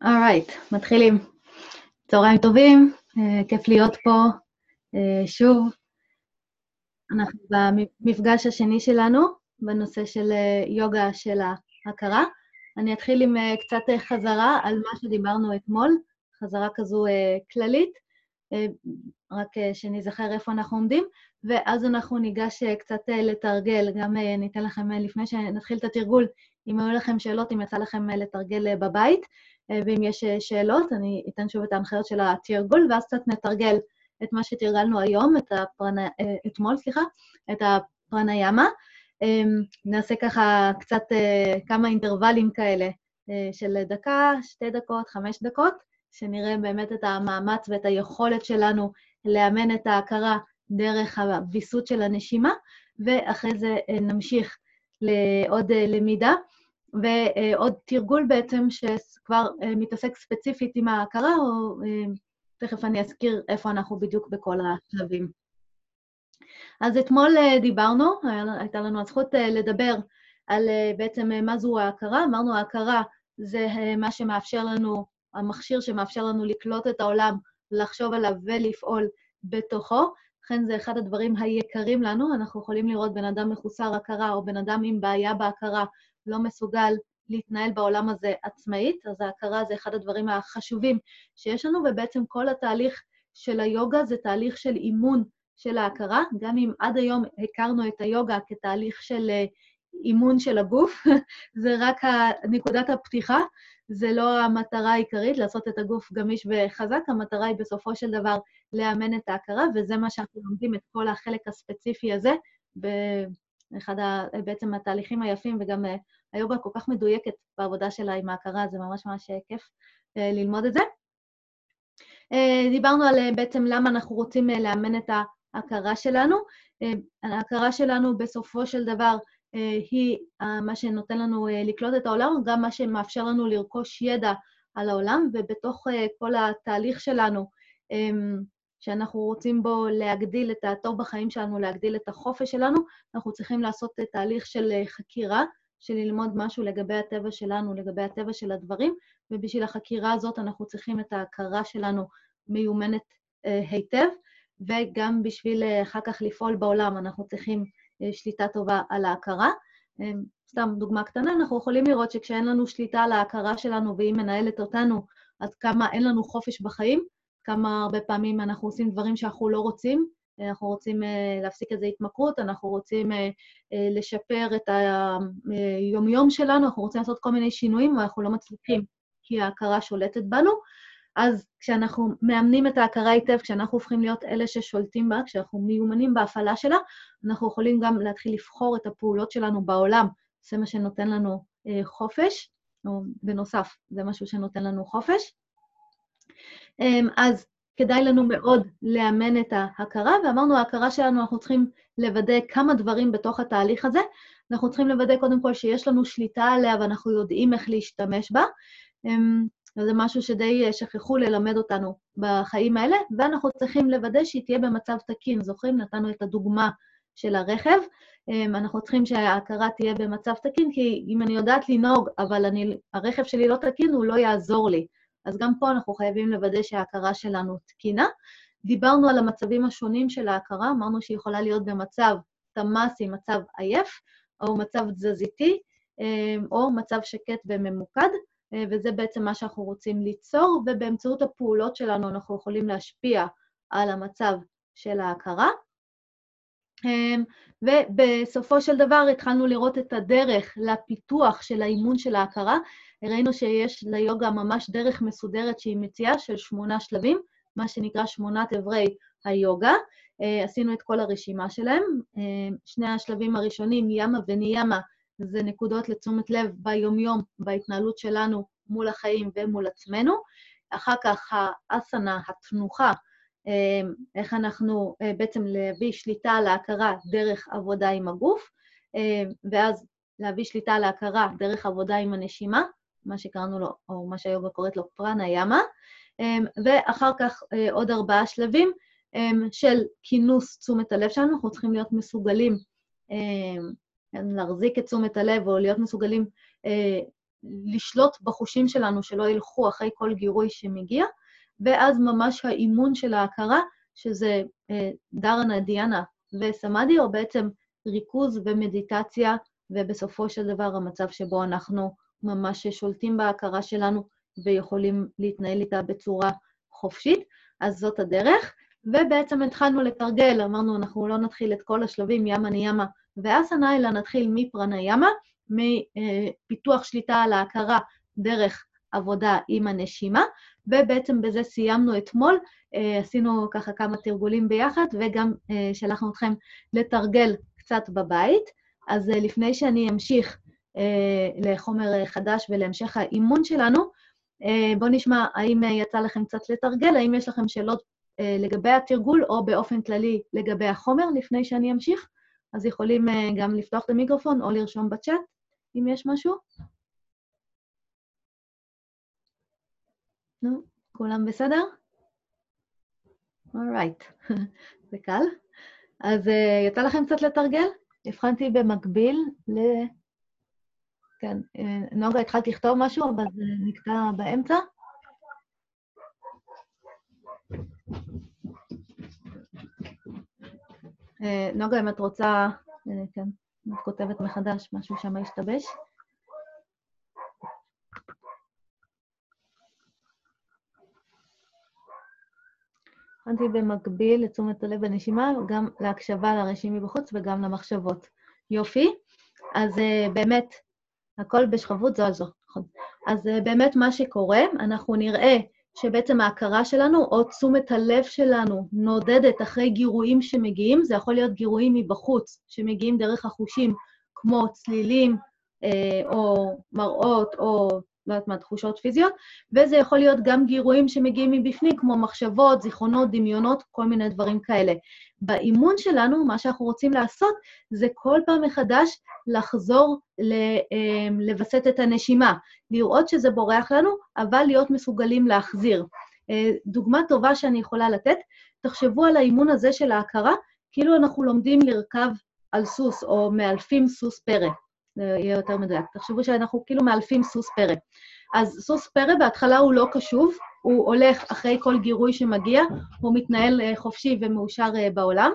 אורייט, right, מתחילים. צהריים טובים, uh, כיף להיות פה uh, שוב. אנחנו במפגש השני שלנו בנושא של uh, יוגה של ההכרה. אני אתחיל עם uh, קצת uh, חזרה על מה שדיברנו אתמול, חזרה כזו uh, כללית, uh, רק uh, שניזכר איפה אנחנו עומדים, ואז אנחנו ניגש uh, קצת uh, לתרגל, גם uh, ניתן לכם, uh, לפני שנתחיל את התרגול, אם היו לכם שאלות, אם יצא לכם לתרגל בבית. אה, ואם יש אה, שאלות, אני אתן שוב את ההנחיות של התרגול, ואז קצת נתרגל את מה שתרגלנו היום, את הפרנה, אה, אתמול, סליחה, את הפרניאמה. נעשה ככה קצת כמה אינטרוולים כאלה של דקה, שתי דקות, חמש דקות, שנראה באמת את המאמץ ואת היכולת שלנו לאמן את ההכרה דרך הוויסות של הנשימה, ואחרי זה נמשיך לעוד למידה. ועוד תרגול בעצם שכבר אה, מתעסק ספציפית עם ההכרה, או אה, תכף אני אזכיר איפה אנחנו בדיוק בכל השלבים. אז אתמול אה, דיברנו, הייתה לנו הזכות לדבר על בעצם מה זו ההכרה. אמרנו, ההכרה זה מה שמאפשר לנו, המכשיר שמאפשר לנו לקלוט את העולם, לחשוב עליו ולפעול בתוכו. לכן זה אחד הדברים היקרים לנו. אנחנו יכולים לראות בן אדם מחוסר הכרה או בן אדם עם בעיה בהכרה לא מסוגל להתנהל בעולם הזה עצמאית, אז ההכרה זה אחד הדברים החשובים שיש לנו, ובעצם כל התהליך של היוגה זה תהליך של אימון של ההכרה, גם אם עד היום הכרנו את היוגה כתהליך של אה, אימון של הגוף, זה רק נקודת הפתיחה, זה לא המטרה העיקרית, לעשות את הגוף גמיש וחזק, המטרה היא בסופו של דבר לאמן את ההכרה, וזה מה שאנחנו לומדים, את כל החלק הספציפי הזה, אחד ה, בעצם התהליכים היפים, וגם אה, היוגה כל כך מדויקת בעבודה שלה עם ההכרה, זה ממש ממש אה, כיף אה, ללמוד את זה. דיברנו על בעצם למה אנחנו רוצים לאמן את ההכרה שלנו. ההכרה שלנו בסופו של דבר היא מה שנותן לנו לקלוט את העולם, גם מה שמאפשר לנו לרכוש ידע על העולם, ובתוך כל התהליך שלנו, שאנחנו רוצים בו להגדיל את הטוב בחיים שלנו, להגדיל את החופש שלנו, אנחנו צריכים לעשות תהליך של אה, חקירה, של ללמוד משהו לגבי הטבע שלנו, לגבי הטבע של הדברים, ובשביל החקירה הזאת אנחנו צריכים את ההכרה שלנו מיומנת אה, היטב, וגם בשביל אה, אחר כך לפעול בעולם אנחנו צריכים אה, שליטה טובה על ההכרה. אה, סתם דוגמה קטנה, אנחנו יכולים לראות שכשאין לנו שליטה על ההכרה שלנו והיא מנהלת אותנו, אז כמה אין לנו חופש בחיים, כמה הרבה פעמים אנחנו עושים דברים שאנחנו לא רוצים, אנחנו רוצים uh, להפסיק איזו התמכרות, אנחנו רוצים uh, לשפר את היומיום שלנו, אנחנו רוצים לעשות כל מיני שינויים, ואנחנו לא מצליחים כי ההכרה שולטת בנו. אז כשאנחנו מאמנים את ההכרה היטב, כשאנחנו הופכים להיות אלה ששולטים בה, כשאנחנו מיומנים בהפעלה שלה, אנחנו יכולים גם להתחיל לבחור את הפעולות שלנו בעולם. זה מה שנותן לנו חופש, או בנוסף, זה משהו שנותן לנו חופש. אמ, אז כדאי לנו מאוד לאמן את ההכרה, ואמרנו, ההכרה שלנו, אנחנו צריכים לוודא כמה דברים בתוך התהליך הזה. אנחנו צריכים לוודא קודם כל שיש לנו שליטה עליה ואנחנו יודעים איך להשתמש בה. אמ, וזה משהו שדי שכחו ללמד אותנו בחיים האלה, ואנחנו צריכים לוודא שהיא תהיה במצב תקין. זוכרים? נתנו את הדוגמה של הרכב. אמ, אנחנו צריכים שההכרה תהיה במצב תקין, כי אם אני יודעת לנהוג, אבל אני, הרכב שלי לא תקין, הוא לא יעזור לי. אז גם פה אנחנו חייבים לוודא שההכרה שלנו תקינה. דיברנו על המצבים השונים של ההכרה, אמרנו שהיא יכולה להיות במצב תמ"סי, מצב עייף, או מצב תזזיתי, אה, או מצב שקט וממוקד, אה, וזה בעצם מה שאנחנו רוצים ליצור, ובאמצעות הפעולות שלנו אנחנו יכולים להשפיע על המצב של ההכרה. אה, ובסופו של דבר התחלנו לראות את הדרך לפיתוח של האימון של ההכרה, ראינו שיש ליוגה ממש דרך מסודרת שהיא מציעה של שמונה שלבים, מה שנקרא שמונת אברי היוגה. Uh, עשינו את כל הרשימה שלהם. Uh, שני השלבים הראשונים, ימה וניאמה, זה נקודות לתשומת לב ביומיום, בהתנהלות שלנו מול החיים ומול עצמנו. אחר כך האסנה, התנוחה, איך אנחנו uh, בעצם להביא שליטה על ההכרה דרך עבודה עם הגוף, uh, ואז להביא שליטה על ההכרה דרך עבודה עם הנשימה, מה שקראנו לו, או מה שהיוגה קוראת לו פרנה ימה, אמ, ואחר כך אה, עוד ארבעה שלבים אמ, של כינוס תשומת הלב שלנו. אנחנו צריכים להיות מסוגלים אמ, להחזיק את תשומת הלב, או להיות מסוגלים אה, לשלוט בחושים שלנו, שלא ילכו אחרי כל גירוי שמגיע, ואז ממש האימון של ההכרה, שזה אה, דרנה, דיאנה וסמאדי, או בעצם ריכוז ומדיטציה, ובסופו של דבר המצב שבו אנחנו ממש שולטים בהכרה שלנו ויכולים להתנהל איתה בצורה חופשית, אז זאת הדרך. ובעצם התחלנו לתרגל, אמרנו, אנחנו לא נתחיל את כל השלבים, ימה ניאמה ואסנה, אלא נתחיל מפרניאמה, מפיתוח שליטה על ההכרה דרך עבודה עם הנשימה, ובעצם בזה סיימנו אתמול, עשינו ככה כמה תרגולים ביחד, וגם שלחנו אתכם לתרגל קצת בבית. אז לפני שאני אמשיך לחומר חדש ולהמשך האימון שלנו, בואו נשמע האם יצא לכם קצת לתרגל, האם יש לכם שאלות לגבי התרגול או באופן כללי לגבי החומר לפני שאני אמשיך. אז יכולים גם לפתוח את המיקרופון או לרשום בצ'אט, אם יש משהו. נו, כולם בסדר? אורייט, זה קל. אז יצא לכם קצת לתרגל? הבחנתי במקביל ל... כן, נוגה, התחלת לכתוב משהו, אבל זה נקטע באמצע. נוגה, אם את רוצה, כן, את כותבת מחדש, משהו שם השתבש. הכנתי במקביל לתשומת הלב בנשימה, גם להקשבה לרשימי בחוץ וגם למחשבות. יופי. אז באמת, הכל בשכבות זו על זו, נכון. אז באמת מה שקורה, אנחנו נראה שבעצם ההכרה שלנו, או תשומת הלב שלנו, נודדת אחרי גירויים שמגיעים, זה יכול להיות גירויים מבחוץ, שמגיעים דרך החושים, כמו צלילים, או מראות, או לא יודעת מה, תחושות פיזיות, וזה יכול להיות גם גירויים שמגיעים מבפנים, כמו מחשבות, זיכרונות, דמיונות, כל מיני דברים כאלה. באימון שלנו, מה שאנחנו רוצים לעשות זה כל פעם מחדש לחזור לווסת את הנשימה, לראות שזה בורח לנו, אבל להיות מסוגלים להחזיר. דוגמה טובה שאני יכולה לתת, תחשבו על האימון הזה של ההכרה, כאילו אנחנו לומדים לרכב על סוס, או מאלפים סוס פרא. זה יהיה יותר מדויק. תחשבו שאנחנו כאילו מאלפים סוס פרא. אז סוס פרא בהתחלה הוא לא קשוב, הוא הולך אחרי כל גירוי שמגיע, הוא מתנהל חופשי ומאושר בעולם.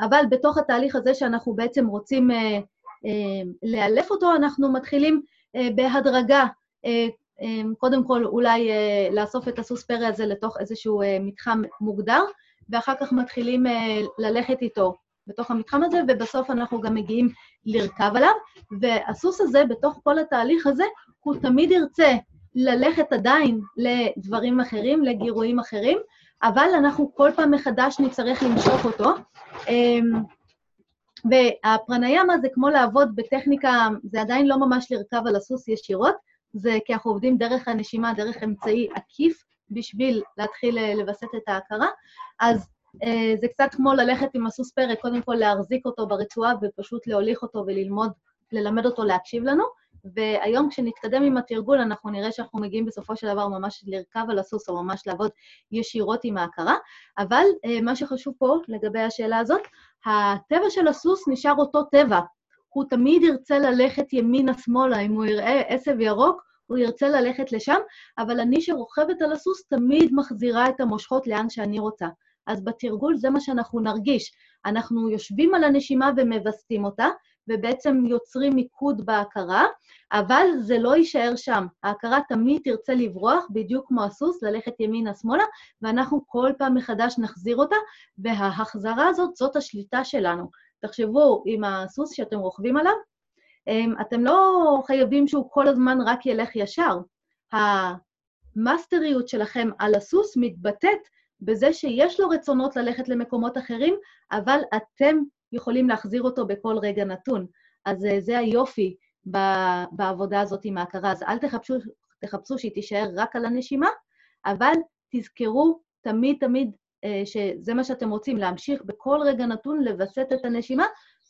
אבל בתוך התהליך הזה שאנחנו בעצם רוצים לאלף אותו, אנחנו מתחילים בהדרגה, קודם כל אולי לאסוף את הסוס פרא הזה לתוך איזשהו מתחם מוגדר, ואחר כך מתחילים ללכת איתו בתוך המתחם הזה, ובסוף אנחנו גם מגיעים לרכב עליו, והסוס הזה, בתוך כל התהליך הזה, הוא תמיד ירצה ללכת עדיין לדברים אחרים, לגירויים אחרים, אבל אנחנו כל פעם מחדש נצטרך למשוך אותו. והפרניאמה זה כמו לעבוד בטכניקה, זה עדיין לא ממש לרכב על הסוס ישירות, זה כי אנחנו עובדים דרך הנשימה, דרך אמצעי עקיף, בשביל להתחיל לווסת את ההכרה. אז זה קצת כמו ללכת עם הסוס פרק, קודם כל להחזיק אותו ברצועה ופשוט להוליך אותו וללמוד, ללמד אותו להקשיב לנו. והיום כשנתקדם עם התרגול, אנחנו נראה שאנחנו מגיעים בסופו של דבר ממש לרכב על הסוס, או ממש לעבוד ישירות עם ההכרה. אבל מה שחשוב פה לגבי השאלה הזאת, הטבע של הסוס נשאר אותו טבע. הוא תמיד ירצה ללכת ימינה-שמאלה, אם הוא יראה עשב ירוק, הוא ירצה ללכת לשם, אבל אני שרוכבת על הסוס תמיד מחזירה את המושכות לאן שאני רוצה. אז בתרגול זה מה שאנחנו נרגיש. אנחנו יושבים על הנשימה ומווסתים אותה, ובעצם יוצרים מיקוד בהכרה, אבל זה לא יישאר שם. ההכרה תמיד תרצה לברוח, בדיוק כמו הסוס, ללכת ימינה-שמאלה, ואנחנו כל פעם מחדש נחזיר אותה, וההחזרה הזאת, זאת השליטה שלנו. תחשבו, עם הסוס שאתם רוכבים עליו, אתם לא חייבים שהוא כל הזמן רק ילך ישר. המאסטריות שלכם על הסוס מתבטאת בזה שיש לו רצונות ללכת למקומות אחרים, אבל אתם יכולים להחזיר אותו בכל רגע נתון. אז זה היופי בעבודה הזאת עם ההכרה. אז אל תחפשו, תחפשו שהיא תישאר רק על הנשימה, אבל תזכרו תמיד תמיד שזה מה שאתם רוצים, להמשיך בכל רגע נתון לווסת את הנשימה,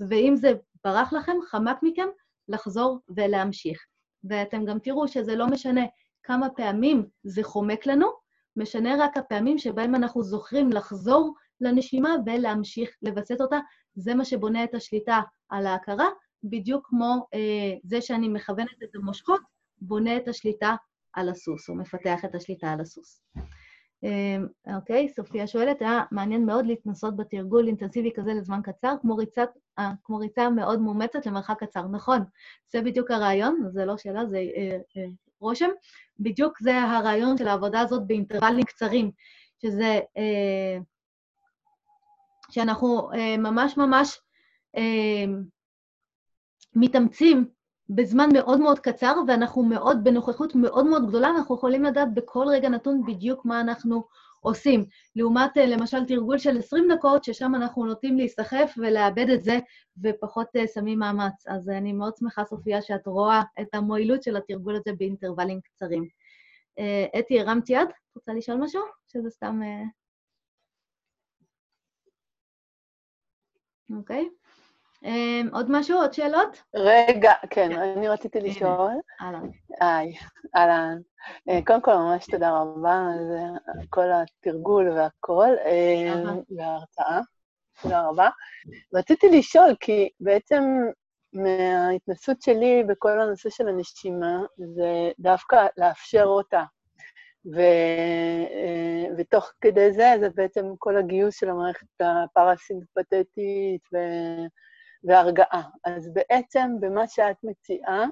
ואם זה ברח לכם, חמק מכם, לחזור ולהמשיך. ואתם גם תראו שזה לא משנה כמה פעמים זה חומק לנו, משנה רק הפעמים שבהם אנחנו זוכרים לחזור לנשימה ולהמשיך לווסת אותה. זה מה שבונה את השליטה על ההכרה, בדיוק כמו אה, זה שאני מכוונת את המושכות, בונה את השליטה על הסוס, או מפתח את השליטה על הסוס. אה, אוקיי, סופיה שואלת, היה מעניין מאוד להתנסות בתרגול אינטנסיבי כזה לזמן קצר, כמו, ריצת, כמו ריצה מאוד מאומצת למרחק קצר. נכון, זה בדיוק הרעיון, זה לא שאלה, זה אה, אה, רושם. בדיוק זה הרעיון של העבודה הזאת באינטרוולים קצרים, שזה... אה, שאנחנו אה, ממש ממש אה, מתאמצים בזמן מאוד מאוד קצר, ואנחנו מאוד, בנוכחות מאוד מאוד גדולה, אנחנו יכולים לדעת בכל רגע נתון בדיוק מה אנחנו עושים. לעומת, אה, למשל, תרגול של 20 דקות, ששם אנחנו נוטים להיסחף ולאבד את זה, ופחות uh, שמים מאמץ. אז uh, אני מאוד שמחה, סופיה, שאת רואה את המועילות של התרגול הזה באינטרוולים קצרים. אתי, הרמת יד? רוצה לשאול משהו? שזה סתם... אוקיי. Okay. Um, עוד משהו? עוד שאלות? רגע, כן, כן. אני רציתי לשאול. אהלן. היי, אהלן. Uh, קודם כל, ממש תודה רבה על כל התרגול והכל, uh, וההרצאה. תודה רבה. רציתי לשאול, כי בעצם מההתנסות שלי בכל הנושא של הנשימה, זה דווקא לאפשר אותה. ו, אה, ותוך כדי זה, זה בעצם כל הגיוס של המערכת הפרסינפטטית והרגעה. אז בעצם, במה שאת מציעה,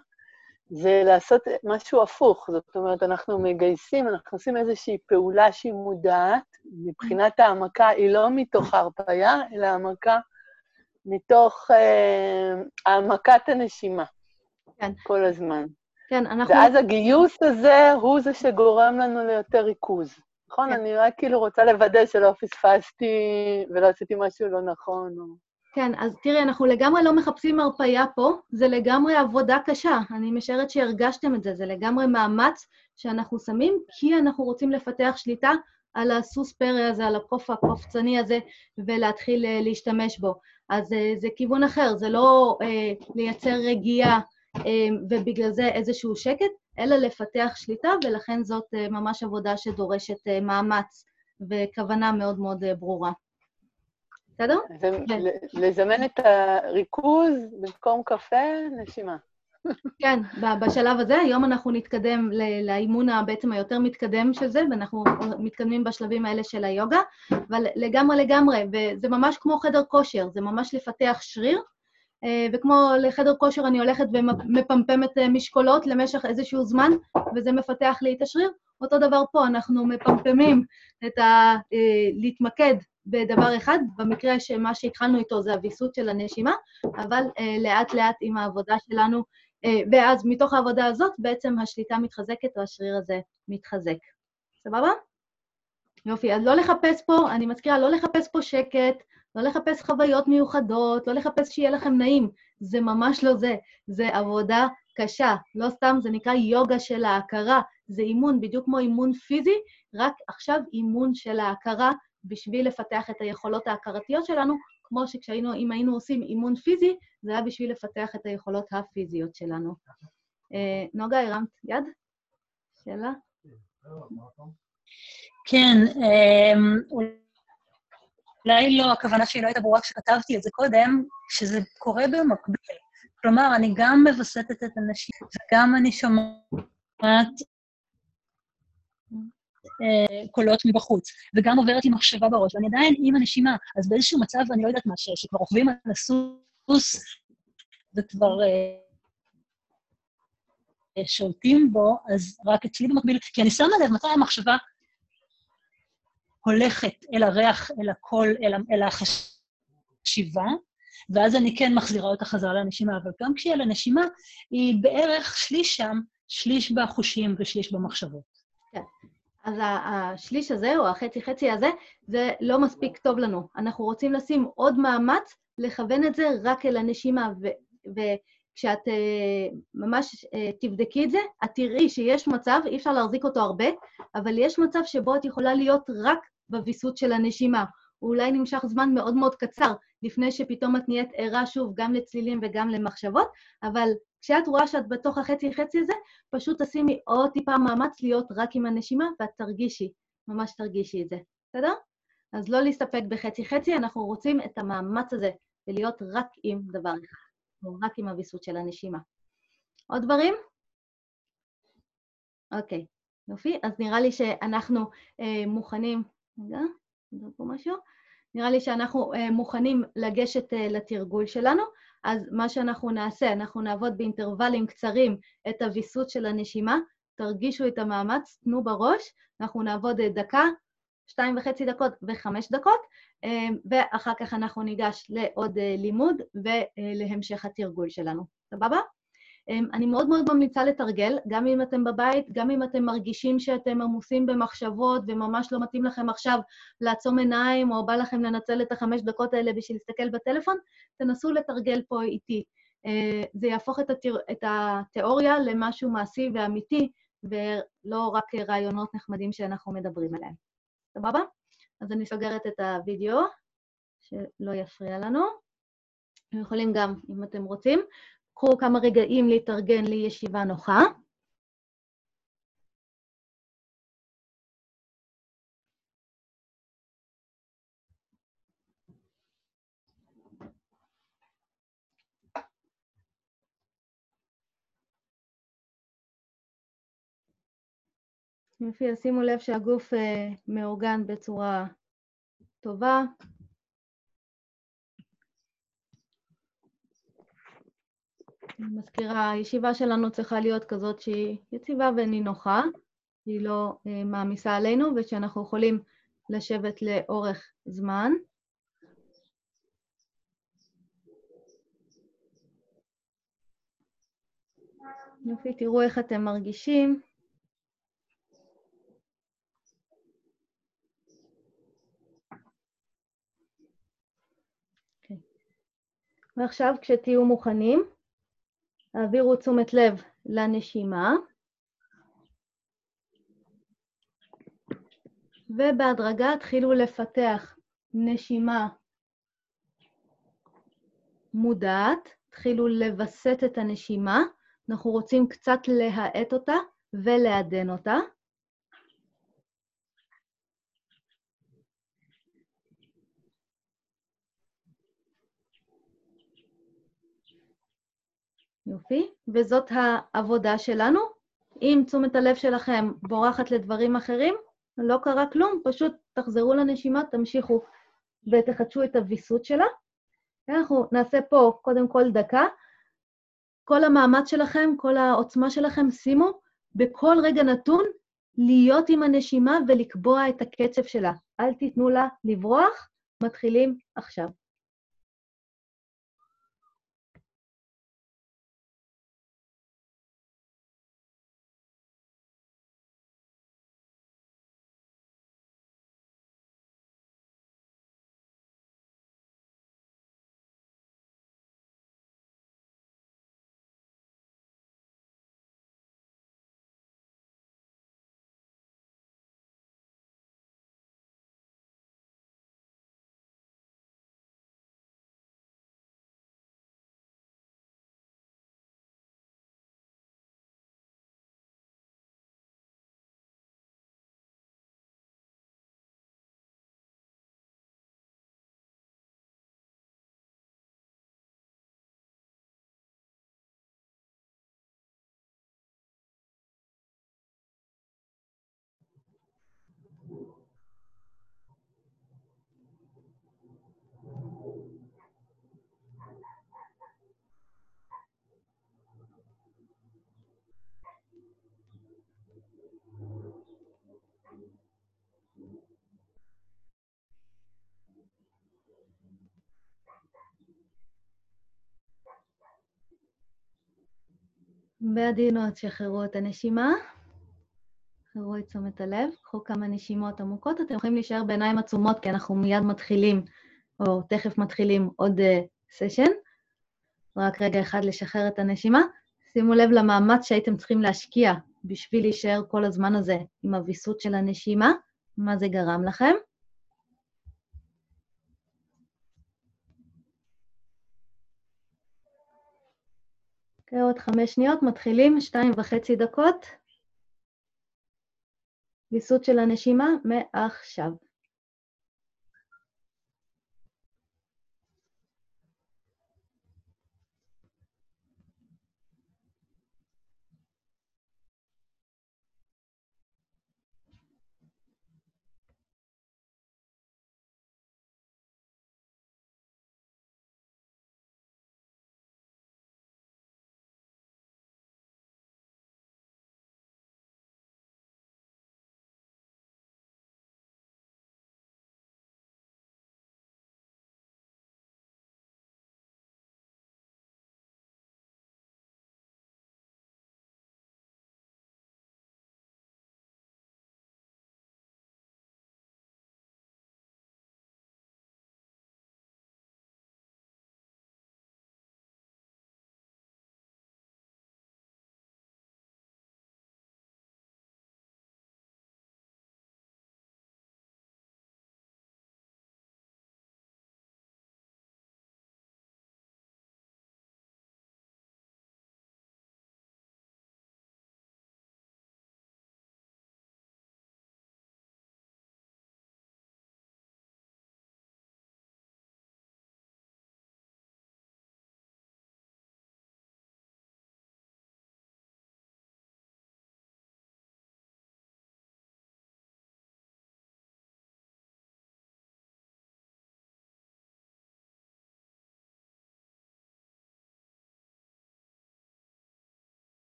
זה לעשות משהו הפוך. זאת אומרת, אנחנו מגייסים, אנחנו עושים איזושהי פעולה שהיא מודעת, מבחינת העמקה, היא לא מתוך ההרפאיה, אלא העמקה מתוך אה, העמקת הנשימה. כן. כל הזמן. כן, אנחנו... ואז הגיוס הזה הוא זה שגורם לנו ליותר ריכוז. נכון? כן. אני רק כאילו רוצה לוודא שלא פספסתי ולא עשיתי משהו לא נכון. או... כן, אז תראי, אנחנו לגמרי לא מחפשים הרפאיה פה, זה לגמרי עבודה קשה. אני משערת שהרגשתם את זה, זה לגמרי מאמץ שאנחנו שמים, כי אנחנו רוצים לפתח שליטה על הסוס פרא הזה, על הקוף הקופצני הזה, ולהתחיל uh, להשתמש בו. אז uh, זה כיוון אחר, זה לא uh, לייצר רגיעה uh, ובגלל זה איזשהו שקט, אלא לפתח שליטה, ולכן זאת uh, ממש עבודה שדורשת uh, מאמץ וכוונה מאוד מאוד uh, ברורה. בסדר? כן. לזמן את הריכוז במקום קפה, נשימה. כן, בשלב הזה, היום אנחנו נתקדם לאימון בעצם היותר מתקדם של זה, ואנחנו מתקדמים בשלבים האלה של היוגה, אבל לגמרי לגמרי, וזה ממש כמו חדר כושר, זה ממש לפתח שריר, אה, וכמו לחדר כושר אני הולכת ומפמפמת אה, משקולות למשך איזשהו זמן, וזה מפתח לי את השריר. אותו דבר פה, אנחנו מפמפמים את ה... אה, להתמקד בדבר אחד, במקרה שמה שהתחלנו איתו זה הוויסות של הנשימה, אבל לאט-לאט עם העבודה שלנו, ואז מתוך העבודה הזאת בעצם השליטה מתחזקת והשריר הזה מתחזק. סבבה? יופי, אז לא לחפש פה, אני מזכירה, לא לחפש פה שקט, לא לחפש חוויות מיוחדות, לא לחפש שיהיה לכם נעים. זה ממש לא זה. זה עבודה קשה. לא סתם, זה נקרא יוגה של ההכרה. זה אימון, בדיוק כמו אימון פיזי, רק עכשיו אימון של ההכרה בשביל לפתח את היכולות ההכרתיות שלנו, כמו שכשהיינו, אם היינו עושים אימון פיזי, זה היה בשביל לפתח את היכולות הפיזיות שלנו. אה, נוגה, הרמת יד? שאלה? כן, אמ, אולי לא, הכוונה שלי לא הייתה ברורה כשכתבתי את זה קודם, שזה קורה במקביל. כלומר, אני גם מווסתת את הנשים, וגם אני שומעת קולות מבחוץ, וגם עוברת עם מחשבה בראש, ואני עדיין עם הנשימה. אז באיזשהו מצב, אני לא יודעת מה, שכבר רוכבים על הסוס וכבר אה, שולטים בו, אז רק אצלי במקביל, כי אני שמה לב מתי המחשבה הולכת אל הריח, אל הקול, אל, אל החשיבה, ואז אני כן מחזירה אותה חזרה לנשימה, אבל גם כשהיא על הנשימה, היא בערך שליש שם, שליש בחושים ושליש במחשבות. כן. אז השליש הזה, או החצי-חצי הזה, זה לא מספיק טוב לנו. אנחנו רוצים לשים עוד מאמץ, לכוון את זה רק אל הנשימה, וכשאת uh, ממש uh, תבדקי את זה, את תראי שיש מצב, אי אפשר להחזיק אותו הרבה, אבל יש מצב שבו את יכולה להיות רק בוויסות של הנשימה. הוא אולי נמשך זמן מאוד מאוד קצר, לפני שפתאום את נהיית ערה שוב גם לצלילים וגם למחשבות, אבל כשאת רואה שאת בתוך החצי-חצי הזה, פשוט תשימי עוד טיפה מאמץ להיות רק עם הנשימה, ואת תרגישי, ממש תרגישי את זה, בסדר? אז לא להסתפק בחצי-חצי, אנחנו רוצים את המאמץ הזה, ולהיות רק עם דבר אחד. אנחנו רק עם הוויסות של הנשימה. עוד דברים? אוקיי, יופי. אז נראה לי שאנחנו אה, מוכנים... רגע, נדבר פה משהו. נראה לי שאנחנו אה, מוכנים לגשת אה, לתרגול שלנו, אז מה שאנחנו נעשה, אנחנו נעבוד באינטרוולים קצרים את הוויסות של הנשימה, תרגישו את המאמץ, תנו בראש, אנחנו נעבוד אה, דקה, שתיים וחצי דקות וחמש דקות, ואחר כך אנחנו ניגש לעוד לימוד ולהמשך התרגול שלנו. סבבה? אמ, אני מאוד מאוד ממליצה לתרגל, גם אם אתם בבית, גם אם אתם מרגישים שאתם עמוסים במחשבות וממש לא מתאים לכם עכשיו לעצום עיניים, או בא לכם לנצל את החמש דקות האלה בשביל להסתכל בטלפון, תנסו לתרגל פה איתי. אה, זה יהפוך את, התיר... את התיאוריה למשהו מעשי ואמיתי, ולא רק רעיונות נחמדים שאנחנו מדברים עליהם. סבבה? אז אני סוגרת את הוידאו, שלא יפריע לנו. אתם יכולים גם, אם אתם רוצים, קחו כמה רגעים להתארגן לישיבה נוחה. יופי, שימו לב שהגוף אה, מאורגן בצורה טובה. אני מזכירה, הישיבה שלנו צריכה להיות כזאת שהיא יציבה ונינוחה, היא לא אה, מעמיסה עלינו, ושאנחנו יכולים לשבת לאורך זמן. יופי, תראו איך אתם מרגישים. Okay. ועכשיו, כשתהיו מוכנים, העבירו תשומת לב לנשימה, ובהדרגה התחילו לפתח נשימה מודעת, התחילו לווסת את הנשימה, אנחנו רוצים קצת להאט אותה ולעדן אותה. יופי, וזאת העבודה שלנו. אם תשומת הלב שלכם בורחת לדברים אחרים, לא קרה כלום, פשוט תחזרו לנשימה, תמשיכו ותחדשו את הוויסות שלה. אנחנו נעשה פה קודם כל דקה. כל המאמץ שלכם, כל העוצמה שלכם, שימו בכל רגע נתון להיות עם הנשימה ולקבוע את הקצב שלה. אל תיתנו לה לברוח, מתחילים עכשיו. בעדינות שחררו את הנשימה, שחררו את תשומת הלב, קחו כמה נשימות עמוקות, אתם יכולים להישאר בעיניים עצומות כי אנחנו מיד מתחילים, או תכף מתחילים עוד סשן. Uh, רק רגע אחד לשחרר את הנשימה. שימו לב למאמץ שהייתם צריכים להשקיע בשביל להישאר כל הזמן הזה עם הוויסות של הנשימה, מה זה גרם לכם. אוקיי, עוד חמש שניות, מתחילים, שתיים וחצי דקות. ויסות של הנשימה מעכשיו.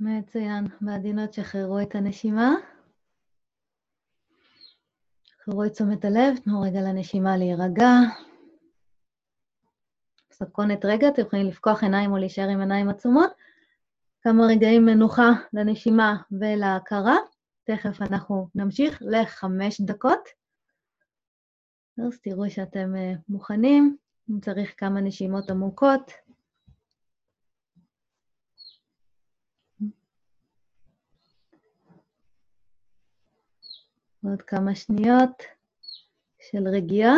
מצוין. בעדינות שחררו את הנשימה. שחררו את תשומת הלב, תנו רגע לנשימה להירגע. סקונת רגע, אתם יכולים לפקוח עיניים או להישאר עם עיניים עצומות. כמה רגעים מנוחה לנשימה ולהכרה. תכף אנחנו נמשיך לחמש דקות. אז תראו שאתם אה, מוכנים, אם צריך כמה נשימות עמוקות. עוד כמה שניות של רגיעה.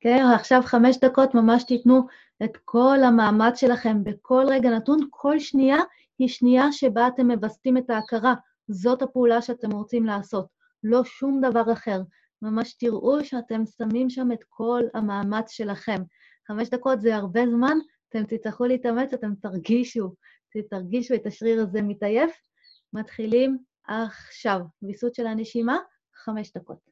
כן, עכשיו חמש דקות ממש תיתנו את כל המאמץ שלכם בכל רגע נתון. כל שנייה היא שנייה שבה אתם מווסתים את ההכרה. זאת הפעולה שאתם רוצים לעשות, לא שום דבר אחר. ממש תראו שאתם שמים שם את כל המאמץ שלכם. חמש דקות זה הרבה זמן, אתם תצטרכו להתאמץ, אתם תרגישו, תרגישו את השריר הזה מתעייף. מתחילים עכשיו. ויסות של הנשימה, 試しとこうて。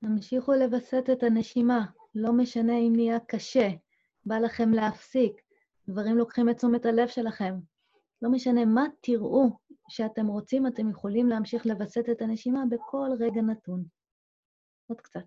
תמשיכו לווסת את הנשימה, לא משנה אם נהיה קשה, בא לכם להפסיק, דברים לוקחים את תשומת הלב שלכם. לא משנה מה תראו שאתם רוצים, אתם יכולים להמשיך לווסת את הנשימה בכל רגע נתון. עוד קצת.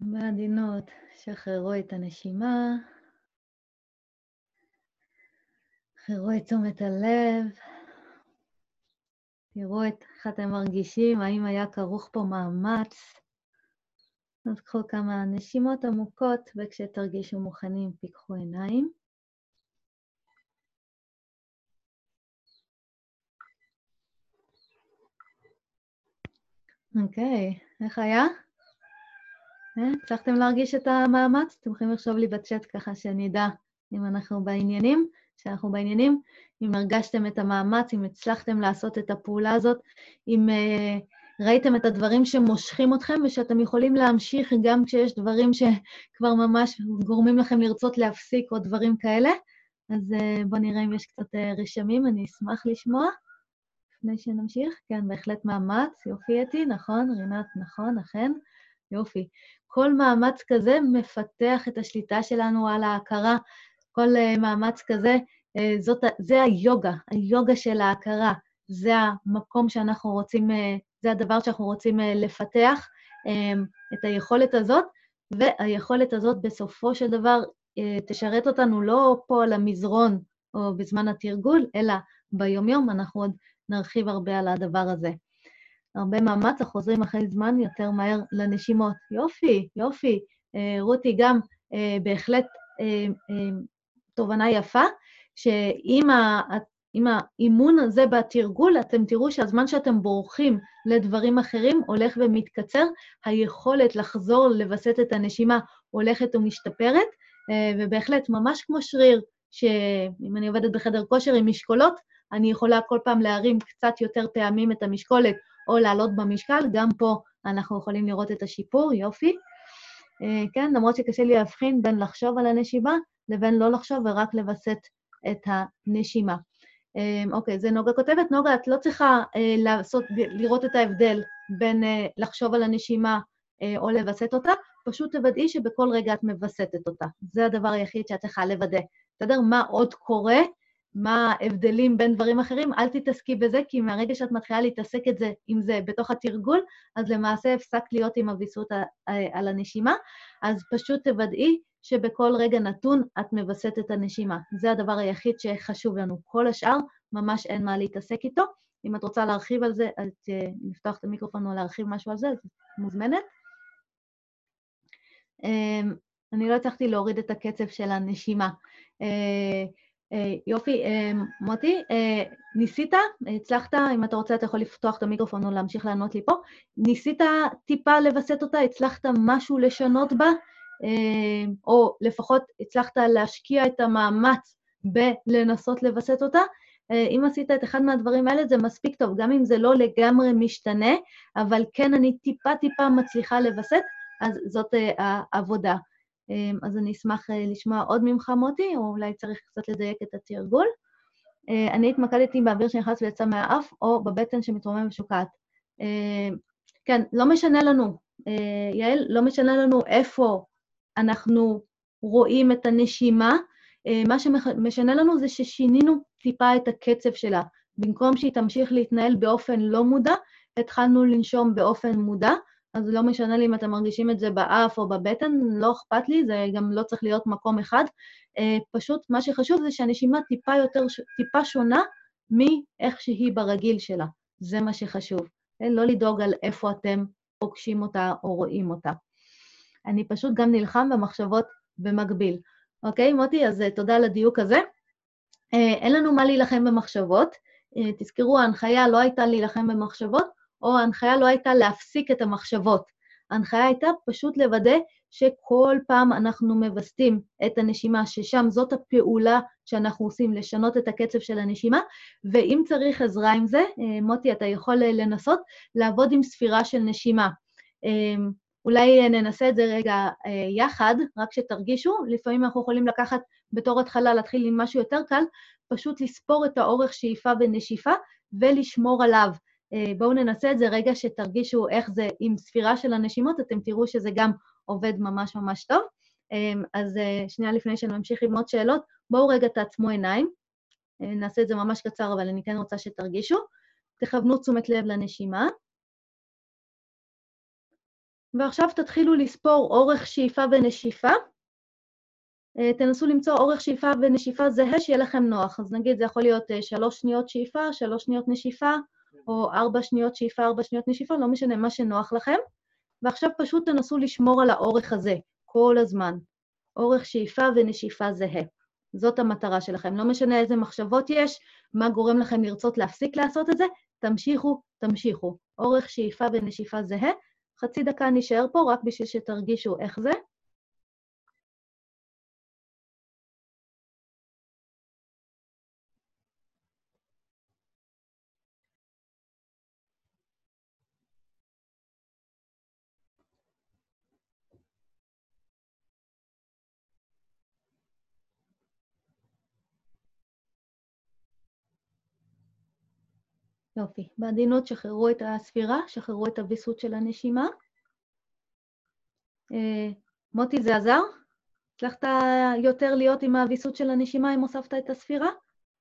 בעדינות, שחררו את הנשימה, שחררו את תשומת הלב, תראו את איך אתם מרגישים, האם היה כרוך פה מאמץ. אז קחו כמה נשימות עמוקות, וכשתרגישו מוכנים, פיקחו עיניים. אוקיי, איך היה? אה, הצלחתם להרגיש את המאמץ? אתם יכולים לחשוב לי בצ'אט ככה שאני אדע אם אנחנו בעניינים, שאנחנו בעניינים, אם הרגשתם את המאמץ, אם הצלחתם לעשות את הפעולה הזאת, אם uh, ראיתם את הדברים שמושכים אתכם ושאתם יכולים להמשיך גם כשיש דברים שכבר ממש גורמים לכם לרצות להפסיק או דברים כאלה. אז uh, בואו נראה אם יש קצת uh, רשמים, אני אשמח לשמוע. לפני שנמשיך, כן, בהחלט מאמץ, יופי אתי, נכון, רינת, נכון, אכן, יופי. כל מאמץ כזה מפתח את השליטה שלנו על ההכרה. כל uh, מאמץ כזה, uh, זאת, זה היוגה, היוגה של ההכרה. זה המקום שאנחנו רוצים, uh, זה הדבר שאנחנו רוצים uh, לפתח, um, את היכולת הזאת, והיכולת הזאת בסופו של דבר uh, תשרת אותנו לא פה על המזרון או בזמן התרגול, אלא ביומיום, אנחנו עוד נרחיב הרבה על הדבר הזה. הרבה מאמץ, החוזרים אחרי זמן יותר מהר לנשימות. יופי, יופי. אה, רותי, גם אה, בהחלט אה, תובנה יפה, שעם האימון הזה בתרגול, אתם תראו שהזמן שאתם בורחים לדברים אחרים הולך ומתקצר, היכולת לחזור לווסת את הנשימה הולכת ומשתפרת, ובהחלט, ממש כמו שריר, שאם אני עובדת בחדר כושר עם משקולות, אני יכולה כל פעם להרים קצת יותר פעמים את המשקולת או לעלות במשקל, גם פה אנחנו יכולים לראות את השיפור, יופי. אה, כן, למרות שקשה לי להבחין בין לחשוב על הנשימה לבין לא לחשוב ורק לווסת את הנשימה. אה, אוקיי, זה נוגה כותבת. נוגה, את לא צריכה אה, לעשות, לראות את ההבדל בין לחשוב על הנשימה או לווסת אותה, פשוט תוודאי שבכל רגע את מווסתת אותה. זה הדבר היחיד שאת צריכה לוודא. בסדר? מה עוד קורה מה ההבדלים בין דברים אחרים, אל תתעסקי בזה, כי מהרגע שאת מתחילה להתעסק את זה, עם זה בתוך התרגול, אז למעשה הפסקת להיות עם הוויסות על הנשימה, אז פשוט תוודאי שבכל רגע נתון את מווסת את הנשימה. זה הדבר היחיד שחשוב לנו. כל השאר, ממש אין מה להתעסק איתו. אם את רוצה להרחיב על זה, אז נפתח את המיקרופון או להרחיב משהו על זה, אז מוזמנת. אמ, אני לא הצלחתי להוריד את הקצב של הנשימה. אה, יופי, אה, מוטי, אה, ניסית, הצלחת, אם אתה רוצה אתה יכול לפתוח את המיקרופון או להמשיך לענות לי פה, ניסית טיפה לווסת אותה, הצלחת משהו לשנות בה, או לפחות הצלחת להשקיע את המאמץ בלנסות לווסת אותה. אם עשית את אחד מהדברים האלה, זה מספיק טוב, גם אם זה לא לגמרי משתנה, אבל כן אני טיפה-טיפה מצליחה לווסת, אז זאת העבודה. אמ, אז אני אשמח אה, לשמוע עוד ממך, מוטי, או אולי צריך קצת לדייק את התרגול. אה, אני התמקדתי באוויר שנכנס ויצא מהאף, או בבטן שמתרומם ושוקעת. אמ, כן, לא משנה לנו, אה, יעל, לא משנה לנו איפה אנחנו רואים את הנשימה, מה שמשנה לנו זה ששינינו טיפה את הקצב שלה. במקום שהיא תמשיך להתנהל באופן לא מודע, התחלנו לנשום באופן מודע, אז לא משנה לי אם אתם מרגישים את זה באף או בבטן, לא אכפת לי, זה גם לא צריך להיות מקום אחד. אה, פשוט מה שחשוב זה שהנשימה טיפה יותר, טיפה שונה מאיך שהיא ברגיל שלה. זה מה שחשוב. אה, לא לדאוג על איפה אתם פוגשים אותה או רואים אותה. אני פשוט גם נלחם במחשבות במקביל. אוקיי, מוטי? אז אה, תודה על הדיוק הזה. אין לנו מה להילחם במחשבות. תזכרו, ההנחיה לא הייתה להילחם במחשבות, או ההנחיה לא הייתה להפסיק את המחשבות. ההנחיה הייתה פשוט לוודא שכל פעם אנחנו מווסתים את הנשימה, ששם זאת הפעולה שאנחנו עושים, לשנות את הקצב של הנשימה, ואם צריך עזרה עם זה, אה, מוטי, אתה יכול לנסות לעבוד עם ספירה של נשימה. אה, אולי ננסה את זה רגע אה, יחד, רק שתרגישו. לפעמים אנחנו יכולים לקחת בתור התחלה, להתחיל עם משהו יותר קל, פשוט לספור את האורך שאיפה ונשיפה ולשמור עליו. אה, בואו ננסה את זה רגע שתרגישו איך זה עם ספירה של הנשימות, אתם תראו שזה גם עובד ממש ממש טוב. אה, אז אה, שנייה לפני שנמשיך עם עוד שאלות, בואו רגע תעצמו עיניים. נעשה את זה ממש קצר, אבל אני כן רוצה שתרגישו. תכוונו תשומת לב לנשימה. ועכשיו תתחילו לספור אורך שאיפה ונשיפה. תנסו למצוא אורך שאיפה ונשיפה זהה, שיהיה לכם נוח. אז נגיד, זה יכול להיות שלוש שניות שאיפה, שלוש שניות נשיפה, או ארבע שניות שאיפה, ארבע שניות נשיפה, לא משנה מה שנוח לכם. ועכשיו פשוט תנסו לשמור על האורך הזה כל הזמן. אורך שאיפה ונשיפה זהה. זאת המטרה שלכם. לא משנה איזה מחשבות יש, מה גורם לכם לרצות להפסיק לעשות את זה, תמשיכו, תמשיכו. אורך שאיפה ונשיפה זהה. חצי דקה נשאר פה רק בשביל שתרגישו איך זה. יופי. בעדינות שחררו את הספירה, שחררו את הוויסות של הנשימה. אה, מוטי, זה עזר? הצלחת יותר להיות עם הוויסות של הנשימה אם הוספת את הספירה?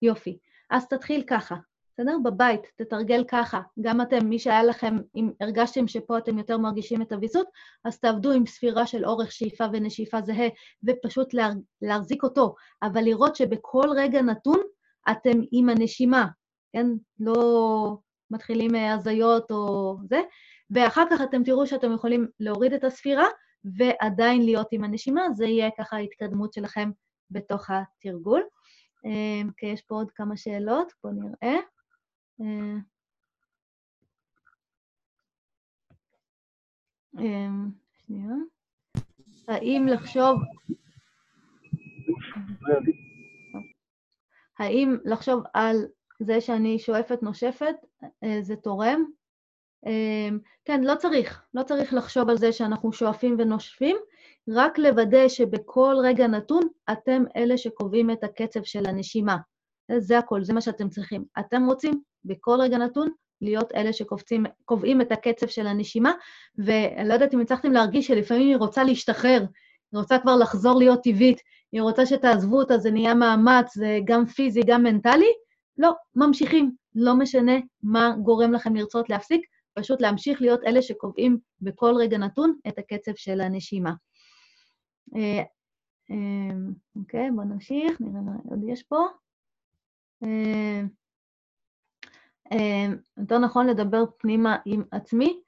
יופי. אז תתחיל ככה, בסדר? בבית, תתרגל ככה. גם אתם, מי שהיה לכם, אם הרגשתם שפה אתם יותר מרגישים את הוויסות, אז תעבדו עם ספירה של אורך שאיפה ונשיפה זהה, ופשוט להחזיק אותו, אבל לראות שבכל רגע נתון אתם עם הנשימה, כן? לא מתחילים הזיות או זה, ואחר כך אתם תראו שאתם יכולים להוריד את הספירה ועדיין להיות עם הנשימה, זה יהיה ככה ההתקדמות שלכם בתוך התרגול. אה, כי יש פה עוד כמה שאלות, בואו נראה. אה, אה, שנייה. האם לחשוב... האם לחשוב על זה שאני שואפת נושפת, אה, זה תורם. אה, כן, לא צריך, לא צריך לחשוב על זה שאנחנו שואפים ונושפים, רק לוודא שבכל רגע נתון אתם אלה שקובעים את הקצב של הנשימה. זה הכל, זה מה שאתם צריכים. אתם רוצים בכל רגע נתון להיות אלה שקובעים את הקצב של הנשימה, ואני לא יודעת אם הצלחתם להרגיש שלפעמים היא רוצה להשתחרר, היא רוצה כבר לחזור להיות טבעית, היא רוצה שתעזבו אותה, זה נהיה מאמץ, זה גם פיזי, גם מנטלי, לא, ממשיכים. לא משנה מה גורם לכם לרצות להפסיק, פשוט להמשיך להיות אלה שקובעים בכל רגע נתון את הקצב של הנשימה. אה, אה, אוקיי, בואו נמשיך, נראה מה עוד יש פה. אה, יותר נכון לדבר פנימה עם עצמי.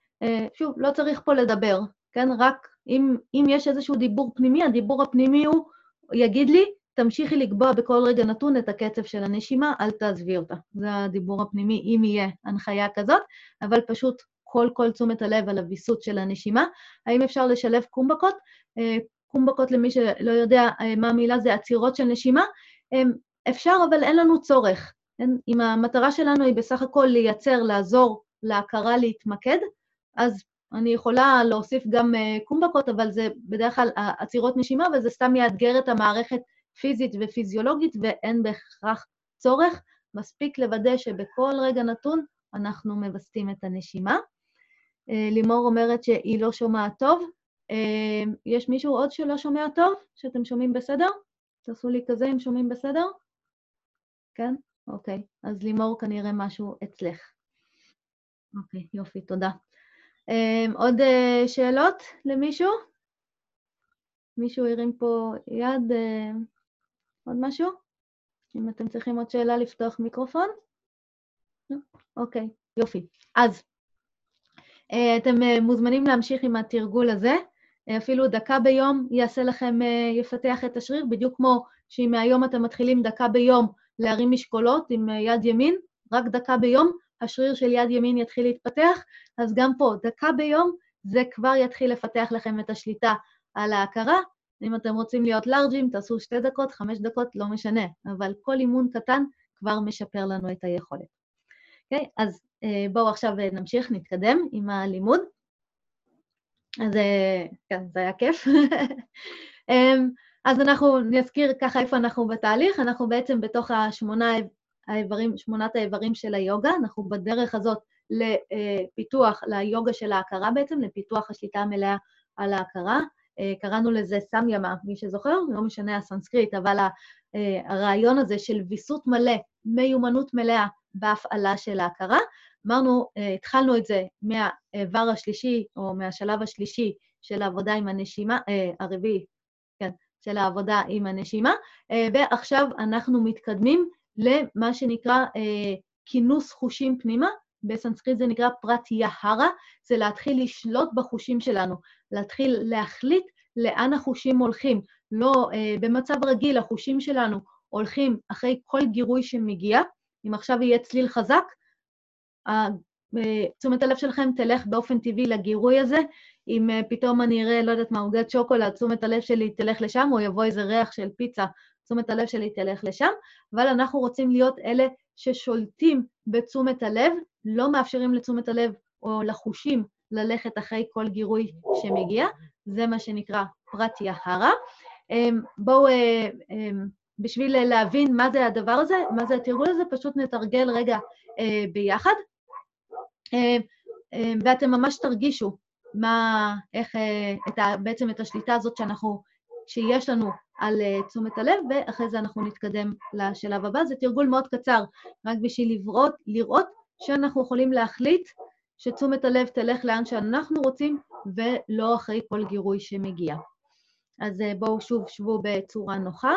שוב, לא צריך פה לדבר, כן? רק אם, אם יש איזשהו דיבור פנימי, הדיבור הפנימי הוא יגיד לי, תמשיכי לקבוע בכל רגע נתון את הקצב של הנשימה, אל תעזבי אותה. זה הדיבור הפנימי, אם יהיה הנחיה כזאת, אבל פשוט כל כל תשומת הלב על הוויסות של הנשימה. האם אפשר לשלב קומבקות? אה, קומבקות, למי שלא יודע אה, מה המילה, זה עצירות של נשימה. אה, אפשר, אבל אין לנו צורך. אם המטרה שלנו היא בסך הכל לייצר, לעזור להכרה להתמקד, אז אני יכולה להוסיף גם קומבקות, אבל זה בדרך כלל עצירות נשימה, וזה סתם יאתגר את המערכת פיזית ופיזיולוגית, ואין בהכרח צורך. מספיק לוודא שבכל רגע נתון אנחנו מווסתים את הנשימה. אה, לימור אומרת שהיא לא שומעת טוב. אה, יש מישהו עוד שלא שומע טוב? שאתם שומעים בסדר? תעשו לי כזה אם שומעים בסדר? כן? אוקיי. אז לימור כנראה משהו אצלך. אוקיי, יופי, תודה. אה, עוד שאלות למישהו? מישהו הרים פה יד? עוד משהו? אם אתם צריכים עוד שאלה לפתוח מיקרופון? לא? אוקיי, יופי. אז אה, אתם אה, מוזמנים להמשיך עם התרגול הזה. אה, אפילו דקה ביום יעשה לכם, יפתח את השריר, בדיוק כמו שאם מהיום אתם מתחילים דקה ביום להרים משקולות עם יד ימין, רק דקה ביום, השריר של יד ימין יתחיל להתפתח, אז גם פה, דקה ביום, זה כבר יתחיל לפתח לכם את השליטה על ההכרה, אם אתם רוצים להיות לארג'ים, תעשו שתי דקות, חמש דקות, לא משנה, אבל כל אימון קטן כבר משפר לנו את היכולת. אוקיי? Okay, אז אה, בואו עכשיו אה, נמשיך, נתקדם עם הלימוד. אז אה, כן, זה היה כיף. אמ, אז אנחנו נזכיר ככה איפה אנחנו בתהליך. אנחנו בעצם בתוך השמונה האיברים, שמונת האיברים של היוגה, אנחנו בדרך הזאת לפיתוח, ליוגה של ההכרה בעצם, לפיתוח השליטה המלאה על ההכרה. אה, קראנו לזה סמיאמה, מי שזוכר, לא משנה הסנסקריט, אבל אה, הרעיון הזה של ויסות מלא, מיומנות מלאה בהפעלה של ההכרה. אמרנו, התחלנו את זה מהאיבר השלישי, או מהשלב השלישי של העבודה עם הנשימה, הרביעי, כן, של העבודה עם הנשימה, ועכשיו אנחנו מתקדמים למה שנקרא כינוס חושים פנימה, בסנסקריט זה נקרא פרט יהרה, זה להתחיל לשלוט בחושים שלנו, להתחיל להחליט לאן החושים הולכים. לא, אה, במצב רגיל החושים שלנו הולכים אחרי כל גירוי שמגיע. אם עכשיו יהיה צליל חזק, אה, תשומת הלב שלכם תלך באופן טבעי לגירוי הזה. אם אה, פתאום אני אראה, לא יודעת מה, עוגת שוקולד, תשומת הלב שלי תלך לשם, או יבוא איזה ריח של פיצה, תשומת הלב שלי תלך לשם, אבל אנחנו רוצים להיות אלה ששולטים בתשומת הלב, לא מאפשרים לתשומת הלב או לחושים ללכת אחרי כל גירוי שמגיע, זה מה שנקרא פרט יהרה. אמ, בואו, אה, אמ, בשביל להבין מה זה הדבר הזה, מה זה התרגול הזה, פשוט נתרגל רגע אה, ביחד, אמ, ואתם ממש תרגישו מה, איך, אה, את ה, בעצם את השליטה הזאת שאנחנו, שיש לנו על תשומת הלב, ואחרי זה אנחנו נתקדם לשלב הבא. זה תרגול מאוד קצר, רק בשביל לראות, לראות שאנחנו יכולים להחליט שתשומת הלב תלך לאן שאנחנו רוצים, ולא אחרי כל גירוי שמגיע. אז אה, בואו שוב שבו בצורה נוחה.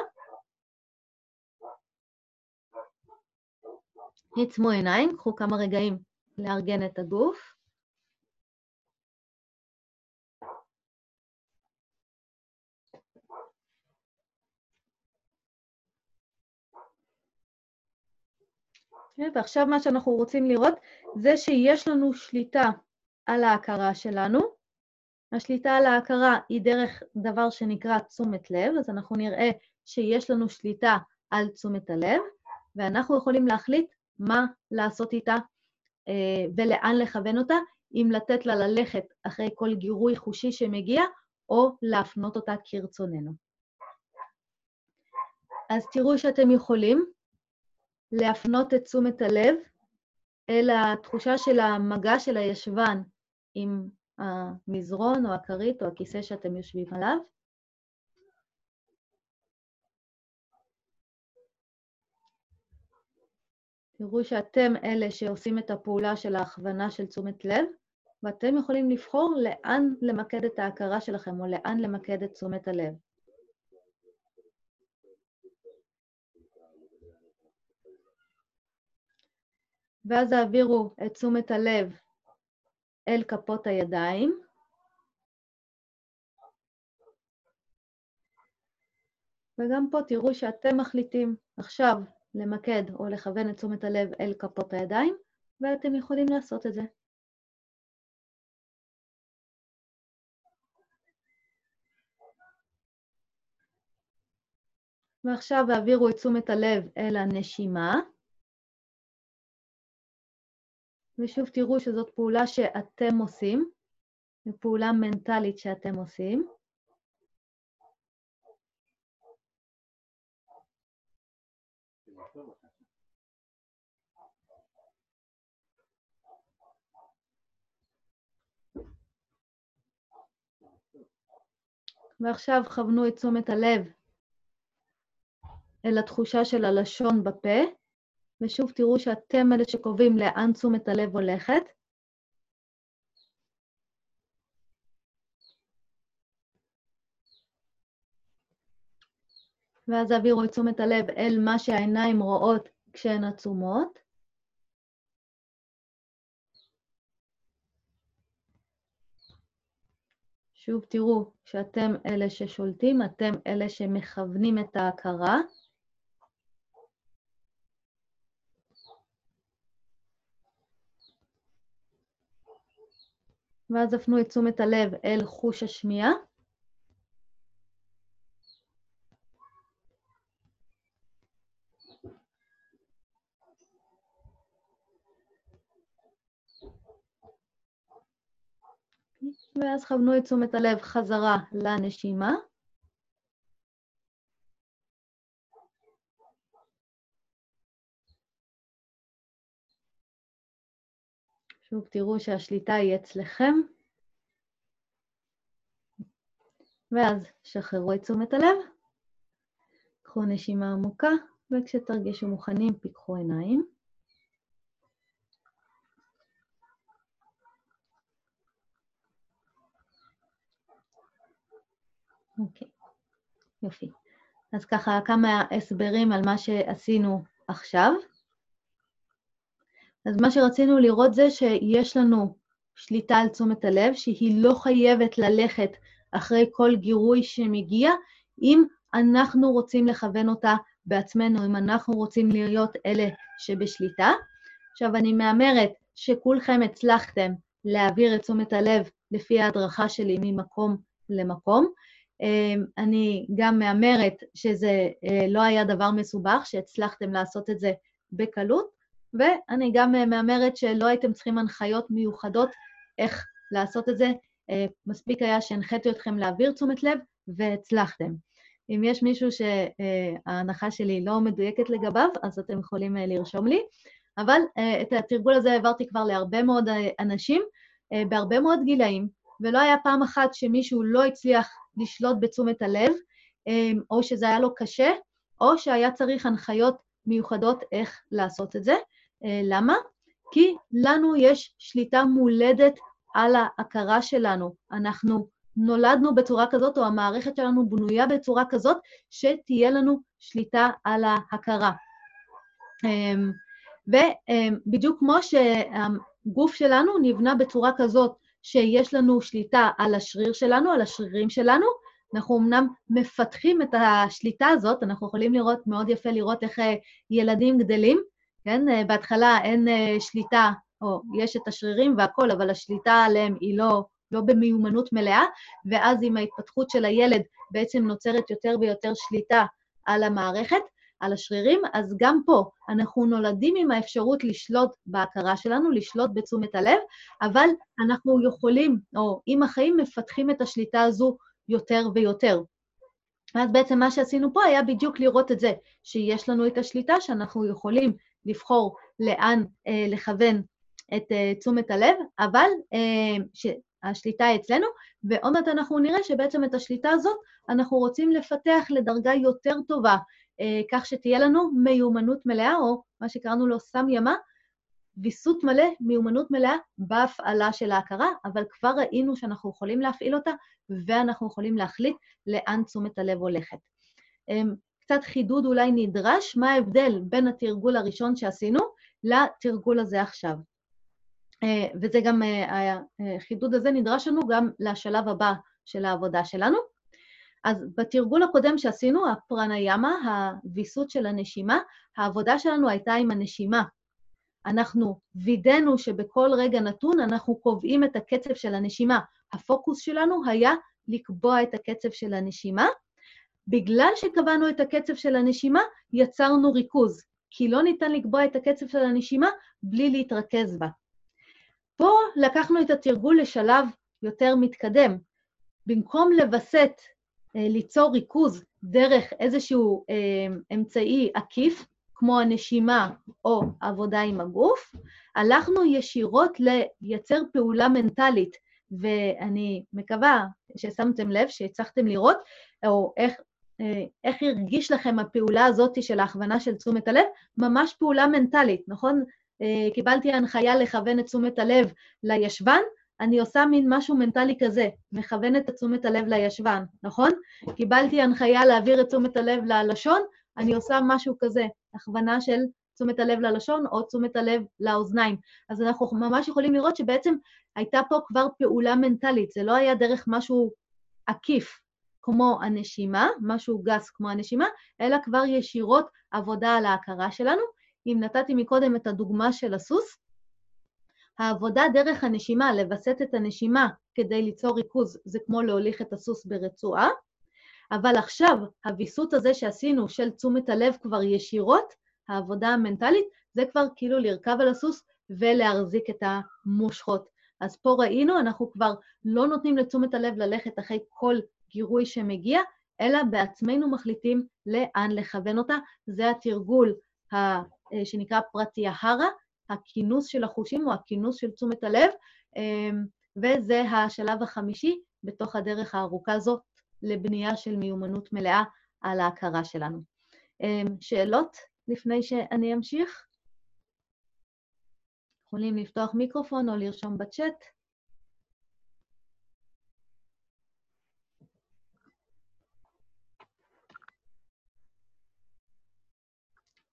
עצמו עיניים, קחו כמה רגעים לארגן את הגוף. ועכשיו מה שאנחנו רוצים לראות זה שיש לנו שליטה על ההכרה שלנו. השליטה על ההכרה היא דרך דבר שנקרא תשומת לב, אז אנחנו נראה שיש לנו שליטה על תשומת הלב, ואנחנו יכולים להחליט מה לעשות איתה אה, ולאן לכוון אותה, אם לתת לה ללכת אחרי כל גירוי חושי שמגיע, או להפנות אותה כרצוננו. אז תראו שאתם יכולים להפנות את תשומת הלב אל התחושה של המגע של הישבן עם המזרון או הכרית או הכיסא שאתם יושבים עליו. תראו שאתם אלה שעושים את הפעולה של ההכוונה של תשומת לב, ואתם יכולים לבחור לאן למקד את ההכרה שלכם או לאן למקד את תשומת הלב. ואז העבירו את תשומת הלב אל כפות הידיים. וגם פה תראו שאתם מחליטים עכשיו למקד או לכוון את תשומת הלב אל כפות הידיים, ואתם יכולים לעשות את זה. ועכשיו העבירו את תשומת הלב אל הנשימה. ושוב תראו שזאת פעולה שאתם עושים, זו פעולה מנטלית שאתם עושים. ועכשיו כוונו את תשומת הלב אל התחושה של הלשון בפה. ושוב תראו שאתם אלה שקובעים לאן תשומת הלב הולכת. ואז העבירו את תשומת הלב אל מה שהעיניים רואות כשהן עצומות. שוב תראו שאתם אלה ששולטים, אתם אלה שמכוונים את ההכרה. ואז הפנו את תשומת הלב אל חוש השמיעה. ואז כוונו את תשומת הלב חזרה לנשימה. שוב תראו שהשליטה היא אצלכם, ואז שחררו את תשומת הלב, קחו נשימה עמוקה, וכשתרגישו מוכנים, פיקחו עיניים. אוקיי, יופי. אז ככה כמה הסברים על מה שעשינו עכשיו. אז מה שרצינו לראות זה שיש לנו שליטה על תשומת הלב, שהיא לא חייבת ללכת אחרי כל גירוי שמגיע, אם אנחנו רוצים לכוון אותה בעצמנו, אם אנחנו רוצים להיות אלה שבשליטה. עכשיו, אני מהמרת שכולכם הצלחתם להעביר את תשומת הלב לפי ההדרכה שלי ממקום למקום. אמ, אני גם מהמרת שזה אה, לא היה דבר מסובך, שהצלחתם לעשות את זה בקלות, ואני גם מהמרת שלא הייתם צריכים הנחיות מיוחדות איך לעשות את זה. אה, מספיק היה שהנחיתי אתכם להעביר תשומת לב, והצלחתם. אם יש מישהו שההנחה שלי לא מדויקת לגביו, אז אתם יכולים אה, לרשום לי. אבל את התרגול הזה העברתי כבר להרבה מאוד אנשים, בהרבה מאוד גילאים, ולא היה פעם אחת שמישהו לא הצליח לשלוט בתשומת הלב, או שזה היה לו קשה, או שהיה צריך הנחיות מיוחדות איך לעשות את זה. אה, למה? כי לנו יש שליטה מולדת על ההכרה שלנו. אנחנו נולדנו בצורה כזאת, או המערכת שלנו בנויה בצורה כזאת, שתהיה לנו שליטה על ההכרה. אמ, ובדיוק כמו שהגוף שלנו נבנה בצורה כזאת שיש לנו שליטה על השריר שלנו, על השרירים שלנו. אנחנו אמנם מפתחים את השליטה הזאת, אנחנו יכולים לראות, מאוד יפה לראות איך אה, ילדים גדלים, כן? אה, בהתחלה אין אה, שליטה, או יש את השרירים והכול, אבל השליטה עליהם היא לא, לא במיומנות מלאה, ואז עם ההתפתחות של הילד בעצם נוצרת יותר ויותר שליטה על המערכת, על השרירים, אז גם פה אנחנו נולדים עם האפשרות לשלוט בהכרה שלנו, לשלוט בתשומת הלב, אבל אנחנו יכולים, או עם החיים מפתחים את השליטה הזו יותר ויותר. אז בעצם מה שעשינו פה היה בדיוק לראות את זה, שיש לנו את השליטה, שאנחנו יכולים לבחור לאן אה, לכוון את אה, תשומת הלב, אבל אה, שהשליטה היא אצלנו, ועוד מעט אנחנו נראה שבעצם את השליטה הזאת אנחנו רוצים לפתח לדרגה יותר טובה, אה, כך שתהיה לנו מיומנות מלאה, או מה שקראנו לו סם ימה, ויסות מלא, מיומנות מלאה בהפעלה של ההכרה, אבל כבר ראינו שאנחנו יכולים להפעיל אותה, ואנחנו יכולים להחליט לאן תשומת הלב הולכת. קצת חידוד אולי נדרש, מה ההבדל בין התרגול הראשון שעשינו לתרגול הזה עכשיו. אה, וזה גם, אה, החידוד הזה נדרש לנו גם לשלב הבא של העבודה שלנו. אז בתרגול הקודם שעשינו, הפרניאמה, הוויסות של הנשימה, העבודה שלנו הייתה עם הנשימה. אנחנו וידאנו שבכל רגע נתון אנחנו קובעים את הקצב של הנשימה. הפוקוס שלנו היה לקבוע את הקצב של הנשימה. בגלל שקבענו את הקצב של הנשימה, יצרנו ריכוז, כי לא ניתן לקבוע את הקצב של הנשימה בלי להתרכז בה. פה לקחנו את התרגול לשלב יותר מתקדם. במקום לווסת אה, ליצור ריכוז דרך איזשהו אה, אמצעי עקיף, כמו הנשימה או עבודה עם הגוף, הלכנו ישירות לייצר פעולה מנטלית, ואני מקווה ששמתם לב, שהצלחתם לראות, או איך, איך הרגיש לכם הפעולה הזאת של ההכוונה של תשומת הלב, ממש פעולה מנטלית, נכון? קיבלתי הנחיה לכוון את תשומת הלב לישבן, אני עושה מין משהו מנטלי כזה, מכוונת את תשומת הלב לישבן, נכון? קיבלתי הנחיה להעביר את תשומת הלב ללשון, אני עושה משהו כזה, הכוונה של תשומת הלב ללשון או תשומת הלב לאוזניים. אז אנחנו ממש יכולים לראות שבעצם הייתה פה כבר פעולה מנטלית, זה לא היה דרך משהו עקיף כמו הנשימה, משהו גס כמו הנשימה, אלא כבר ישירות עבודה על ההכרה שלנו. אם נתתי מקודם את הדוגמה של הסוס, העבודה דרך הנשימה, לווסת את הנשימה כדי ליצור ריכוז, זה כמו להוליך את הסוס ברצועה, אבל עכשיו, הוויסות הזה שעשינו של תשומת הלב כבר ישירות, העבודה המנטלית, זה כבר כאילו לרכב על הסוס ולהחזיק את המושכות. אז פה ראינו, אנחנו כבר לא נותנים לתשומת הלב ללכת אחרי כל גירוי שמגיע, אלא בעצמנו מחליטים לאן לכוון אותה. זה התרגול שנקרא פרטיהרה, הכינוס של החושים או הכינוס של תשומת הלב, אמ, וזה השלב החמישי בתוך הדרך הארוכה הזאת לבנייה של מיומנות מלאה על ההכרה שלנו. אמ, שאלות לפני שאני אמשיך? יכולים לפתוח מיקרופון או לרשום בצ'אט.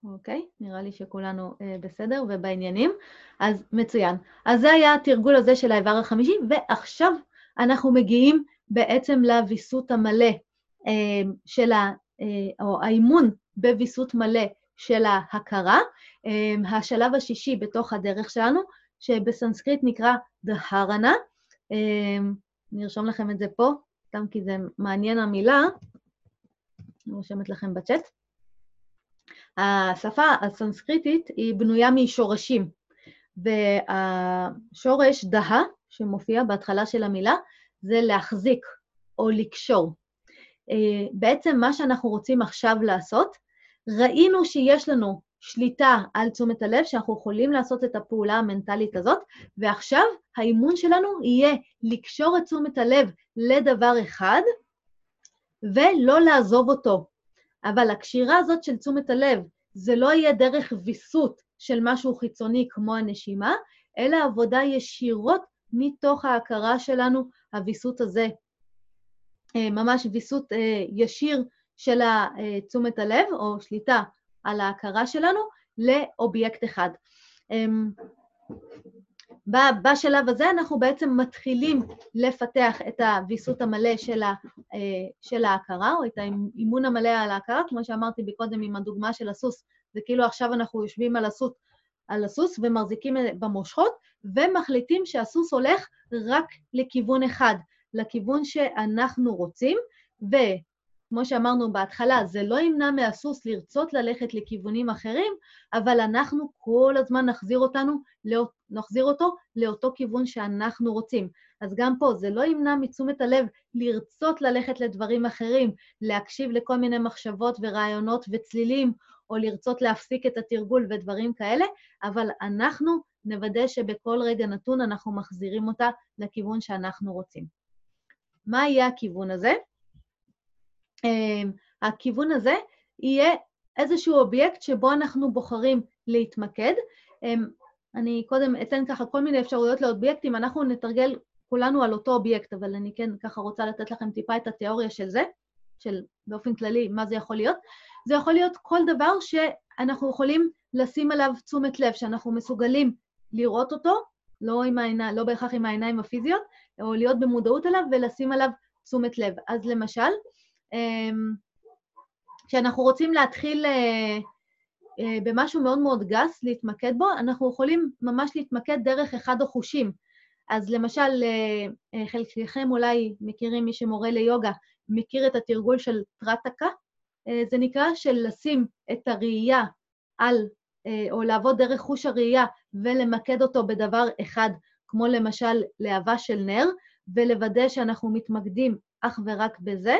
אוקיי, נראה לי שכולנו אה, בסדר ובעניינים. אז מצוין. אז זה היה התרגול הזה של האיבר החמישי, ועכשיו אנחנו מגיעים בעצם לוויסות המלא אה, של ה... אה, או האימון בוויסות מלא של ההכרה. אה, השלב השישי בתוך הדרך שלנו, שבסנסקריט נקרא דהרנה. אה, נרשום לכם את זה פה, סתם כי זה מעניין המילה. אני רושמת לכם בצ'אט. השפה הסנסקריטית היא בנויה משורשים, והשורש דהה, שמופיע בהתחלה של המילה, זה להחזיק או לקשור. אה, בעצם מה שאנחנו רוצים עכשיו לעשות, ראינו שיש לנו שליטה על תשומת הלב, שאנחנו יכולים לעשות את הפעולה המנטלית הזאת, ועכשיו האימון שלנו יהיה לקשור את תשומת הלב לדבר אחד ולא לעזוב אותו. אבל הקשירה הזאת של תשומת הלב, זה לא יהיה דרך ויסות של משהו חיצוני כמו הנשימה, אלא עבודה ישירות מתוך ההכרה שלנו, הוויסות הזה. אה, ממש ויסות אה, ישיר של תשומת הלב, או שליטה על ההכרה שלנו, לאובייקט אחד. בשלב הזה אנחנו בעצם מתחילים לפתח את הוויסות המלא של, ה, אה, של ההכרה, או את האימון המלא על ההכרה, כמו שאמרתי קודם עם הדוגמה של הסוס, זה כאילו עכשיו אנחנו יושבים על הסוס, על הסוס ומחזיקים במושכות, ומחליטים שהסוס הולך רק לכיוון אחד, לכיוון שאנחנו רוצים, וכמו שאמרנו בהתחלה, זה לא ימנע מהסוס לרצות ללכת לכיוונים אחרים, אבל אנחנו כל הזמן נחזיר, אותנו, נחזיר אותו לאותו כיוון שאנחנו רוצים. אז גם פה, זה לא ימנע מתשומת הלב לרצות ללכת לדברים אחרים, להקשיב לכל מיני מחשבות ורעיונות וצלילים, או לרצות להפסיק את התרגול ודברים כאלה, אבל אנחנו נוודא שבכל רגע נתון אנחנו מחזירים אותה לכיוון שאנחנו רוצים. מה יהיה הכיוון הזה? אמ, הכיוון הזה יהיה איזשהו אובייקט שבו אנחנו בוחרים להתמקד. אמ, אני קודם אתן ככה כל מיני אפשרויות לאובייקטים, אנחנו נתרגל כולנו על אותו אובייקט, אבל אני כן ככה רוצה לתת לכם טיפה את התיאוריה של זה, של באופן כללי מה זה יכול להיות. זה יכול להיות כל דבר שאנחנו יכולים לשים עליו תשומת לב, שאנחנו מסוגלים לראות אותו, לא, עם העיני, לא בהכרח עם העיניים הפיזיות, או להיות במודעות אליו ולשים עליו תשומת לב. אז למשל, כשאנחנו רוצים להתחיל אה, אה, במשהו מאוד מאוד גס, להתמקד בו, אנחנו יכולים ממש להתמקד דרך אחד החושים. אז למשל, אה, חלקכם אולי מכירים, מי שמורה ליוגה, מכיר את התרגול של טרטקה, זה נקרא של לשים את הראייה על, או לעבוד דרך חוש הראייה ולמקד אותו בדבר אחד, כמו למשל להבה של נר, ולוודא שאנחנו מתמקדים אך ורק בזה,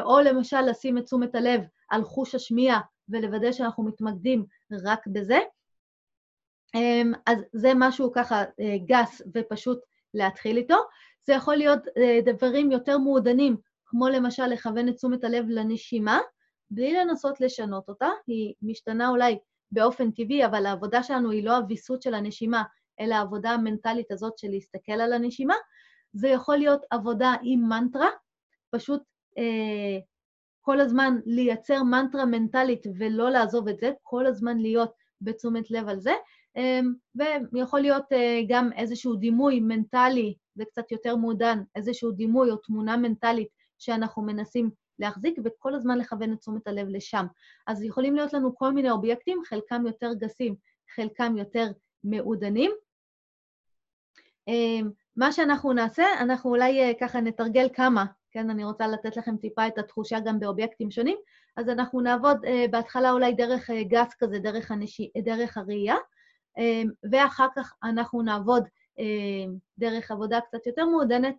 או למשל לשים את תשומת הלב על חוש השמיעה ולוודא שאנחנו מתמקדים רק בזה. אמ, אז זה משהו ככה אה, גס ופשוט להתחיל איתו. זה יכול להיות אה, דברים יותר מעודנים, כמו למשל לכוון את תשומת הלב לנשימה, בלי לנסות לשנות אותה, היא משתנה אולי באופן טבעי, אבל העבודה שלנו היא לא הוויסות של הנשימה, אלא העבודה המנטלית הזאת של להסתכל על הנשימה. זה יכול להיות עבודה עם מנטרה, פשוט אה, כל הזמן לייצר מנטרה מנטלית ולא לעזוב את זה, כל הזמן להיות בתשומת לב על זה, אה, ויכול להיות אה, גם איזשהו דימוי מנטלי, זה קצת יותר מעודן, איזשהו דימוי או תמונה מנטלית שאנחנו מנסים להחזיק וכל הזמן לכוון את תשומת הלב לשם. אז יכולים להיות לנו כל מיני אובייקטים, חלקם יותר גסים, חלקם יותר מעודנים. אה, מה שאנחנו נעשה, אנחנו אולי אה, ככה נתרגל כמה, כן, אני רוצה לתת לכם טיפה את התחושה גם באובייקטים שונים, אז אנחנו נעבוד uh, בהתחלה אולי דרך uh, גס כזה, דרך, הנשי, דרך הראייה, ואחר כך אנחנו נעבוד דרך עבודה קצת יותר מעודנת,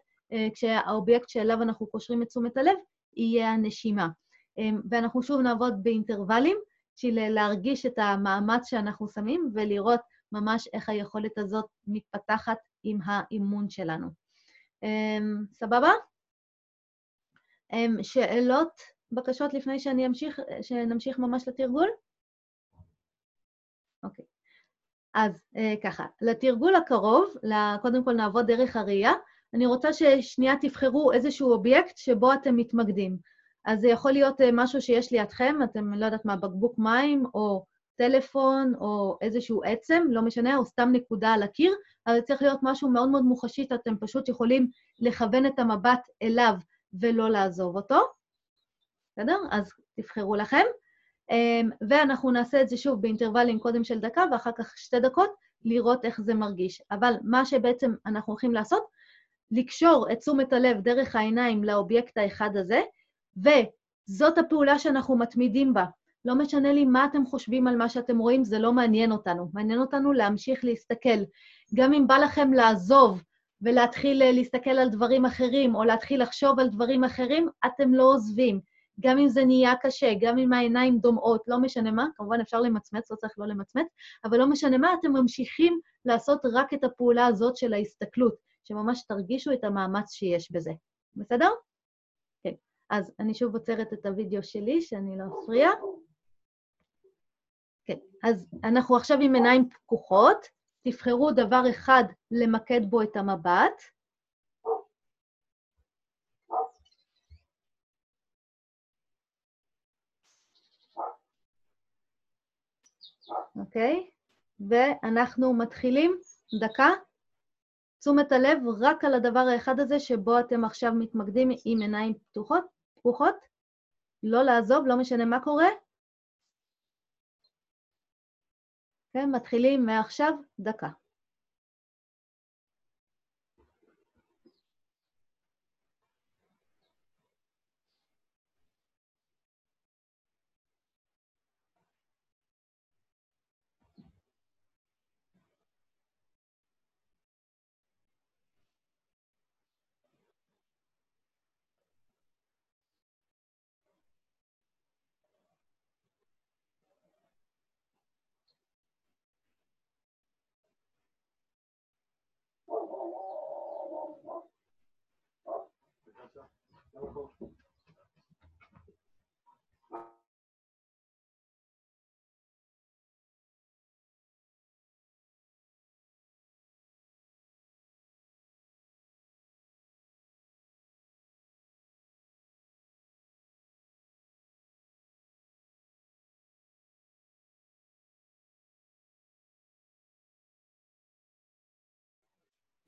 כשהאובייקט שאליו אנחנו קושרים את תשומת הלב יהיה הנשימה. ואנחנו שוב נעבוד באינטרוולים, בשביל להרגיש את המאמץ שאנחנו שמים ולראות ממש איך היכולת הזאת מתפתחת עם האימון שלנו. Um, סבבה? Um, שאלות, בקשות לפני שאני אמשיך, שנמשיך ממש לתרגול? אוקיי. Okay. אז uh, ככה, לתרגול הקרוב, קודם כל נעבוד דרך הראייה. אני רוצה ששנייה תבחרו איזשהו אובייקט שבו אתם מתמקדים. אז זה יכול להיות uh, משהו שיש לידכם, אתם, לא יודעת מה, בקבוק מים, או טלפון או איזשהו עצם, לא משנה, או סתם נקודה על הקיר, אבל זה צריך להיות משהו מאוד מאוד מוחשי, שאתם פשוט יכולים לכוון את המבט אליו ולא לעזוב אותו. בסדר? אז תבחרו לכם. אמ, ואנחנו נעשה את זה שוב באינטרוולים קודם של דקה, ואחר כך שתי דקות, לראות איך זה מרגיש. אבל מה שבעצם אנחנו הולכים לעשות, לקשור את תשומת הלב דרך העיניים לאובייקט האחד הזה, וזאת הפעולה שאנחנו מתמידים בה. לא משנה לי מה אתם חושבים על מה שאתם רואים, זה לא מעניין אותנו. מעניין אותנו להמשיך להסתכל. גם אם בא לכם לעזוב ולהתחיל אה, להסתכל על דברים אחרים, או להתחיל לחשוב על דברים אחרים, אתם לא עוזבים. גם אם זה נהיה קשה, גם אם העיניים דומעות, לא משנה מה, כמובן אפשר למצמץ, לא צריך לא למצמץ, אבל לא משנה מה, אתם ממשיכים לעשות רק את הפעולה הזאת של ההסתכלות, שממש תרגישו את המאמץ שיש בזה. בסדר? כן. אז אני שוב עוצרת את הוידאו שלי, שאני לא אפריע. כן, אז אנחנו עכשיו עם עיניים פקוחות, תבחרו דבר אחד למקד בו את המבט. אוקיי? ואנחנו מתחילים, דקה, תשומת הלב רק על הדבר האחד הזה שבו אתם עכשיו מתמקדים עם עיניים פתוחות, פקוחות, לא לעזוב, לא משנה מה קורה. כן, מתחילים מעכשיו, דקה.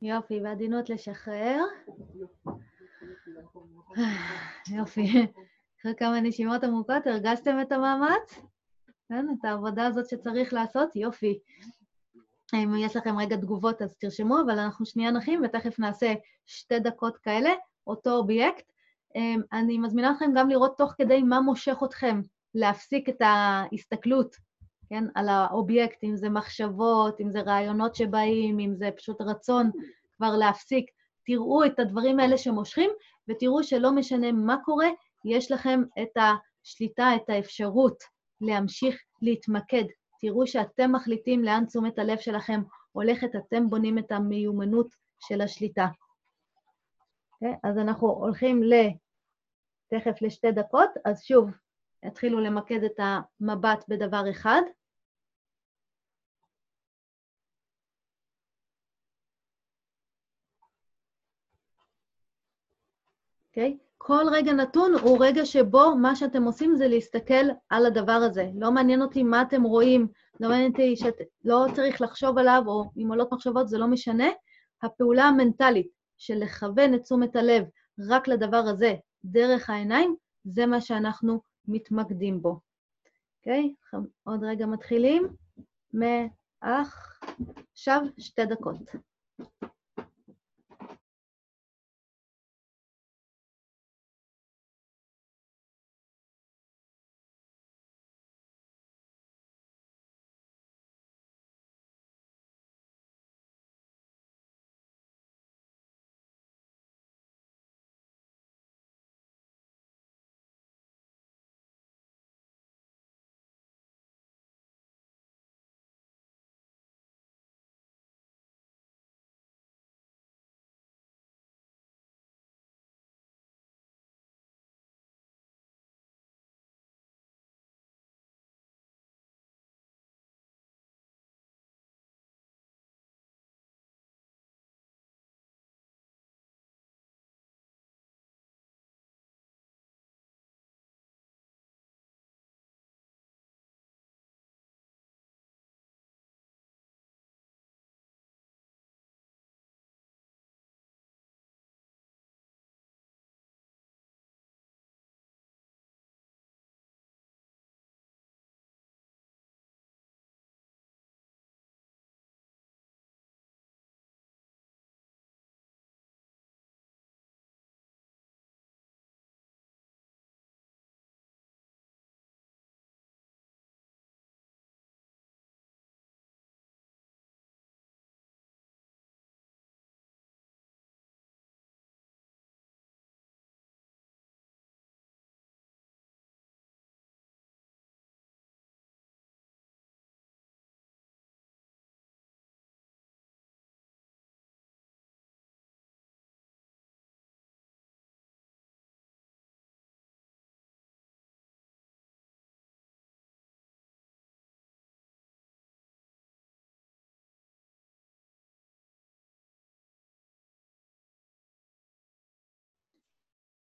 יופי, בעדינות לשחרר. יופי. אחרי כמה נשימות עמוקות, הרגשתם את המאמץ? כן, את העבודה הזאת שצריך לעשות? יופי. אם יש לכם רגע תגובות, אז תרשמו, אבל אנחנו שנייה נחים ותכף נעשה שתי דקות כאלה, אותו אובייקט. אמ, אני מזמינה אתכם גם לראות תוך כדי מה מושך אתכם להפסיק את ההסתכלות, כן, על האובייקט, אם זה מחשבות, אם זה רעיונות שבאים, אם זה פשוט רצון כבר להפסיק. תראו את הדברים האלה שמושכים, ותראו שלא משנה מה קורה, יש לכם את השליטה, את האפשרות להמשיך להתמקד. תראו שאתם מחליטים לאן תשומת הלב שלכם הולכת, אתם בונים את המיומנות של השליטה. Okay, אוקיי? אז אנחנו הולכים ל... תכף לשתי דקות, אז שוב, התחילו למקד את המבט בדבר אחד. אוקיי? Okay? כל רגע נתון הוא רגע שבו מה שאתם עושים זה להסתכל על הדבר הזה. לא מעניין אותי מה אתם רואים, לא מעניין אותי שלא צריך לחשוב עליו, או אם עולות מחשבות, זה לא משנה. הפעולה המנטלית של לכוון את תשומת הלב רק לדבר הזה דרך העיניים, זה מה שאנחנו מתמקדים בו. אוקיי? Okay? עוד רגע מתחילים. מעכשיו שתי דקות.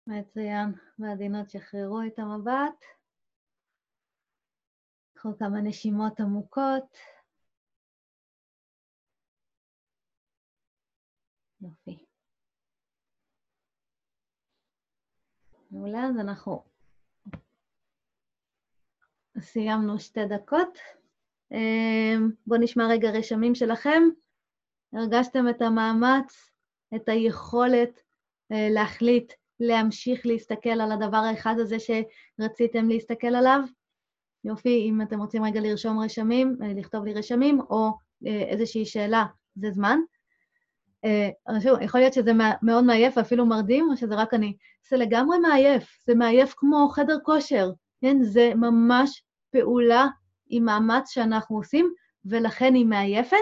מצוין. בעדינות שחררו את המבט. קחו כמה נשימות עמוקות. יופי. מעולה, אז אנחנו סיימנו שתי דקות. אמ, בואו נשמע רגע רשמים שלכם. הרגשתם את המאמץ, את היכולת אה, להחליט להמשיך להסתכל על הדבר האחד הזה שרציתם להסתכל עליו? יופי, אם אתם רוצים רגע לרשום רשמים, אה, לכתוב לי רשמים, או אה, איזושהי שאלה, זה זמן. שוב, יכול להיות שזה מאוד מעייף ואפילו מרדים, או שזה רק אני. זה לגמרי מעייף, זה מעייף כמו חדר כושר, כן? זה ממש פעולה עם מאמץ שאנחנו עושים, ולכן היא מעייפת,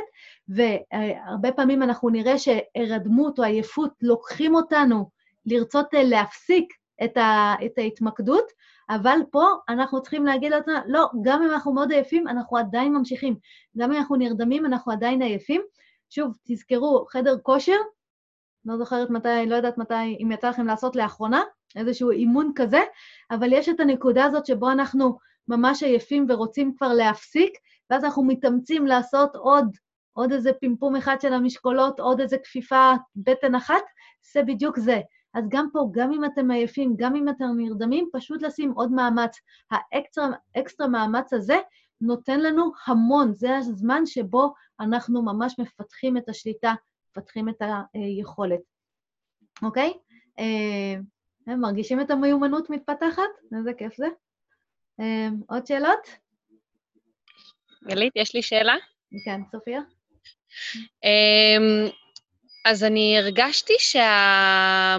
והרבה פעמים אנחנו נראה שהירדמות או עייפות לוקחים אותנו לרצות אה, להפסיק את, ה, את ההתמקדות, אבל פה אנחנו צריכים להגיד לעצמנו, לא, גם אם אנחנו מאוד עייפים, אנחנו עדיין ממשיכים. גם אם אנחנו נרדמים, אנחנו עדיין עייפים. שוב, תזכרו, חדר כושר, לא זוכרת מתי, לא יודעת מתי, אם יצא לכם לעשות לאחרונה, איזשהו אימון כזה, אבל יש את הנקודה הזאת שבו אנחנו ממש עייפים ורוצים כבר להפסיק, ואז אנחנו מתאמצים לעשות עוד, עוד איזה פימפום אחד של המשקולות, עוד איזה כפיפה בטן אחת, זה בדיוק זה. אז גם פה, גם אם אתם עייפים, גם אם אתם נרדמים, פשוט לשים עוד מאמץ. האקסטרה מאמץ הזה נותן לנו המון, זה הזמן שבו אנחנו ממש מפתחים את השליטה, מפתחים את היכולת. אוקיי? אה, מרגישים את המיומנות מתפתחת? איזה כיף זה. אה, עוד שאלות? גלית, יש לי שאלה. כן, סופיה? אמ, אז אני הרגשתי שה...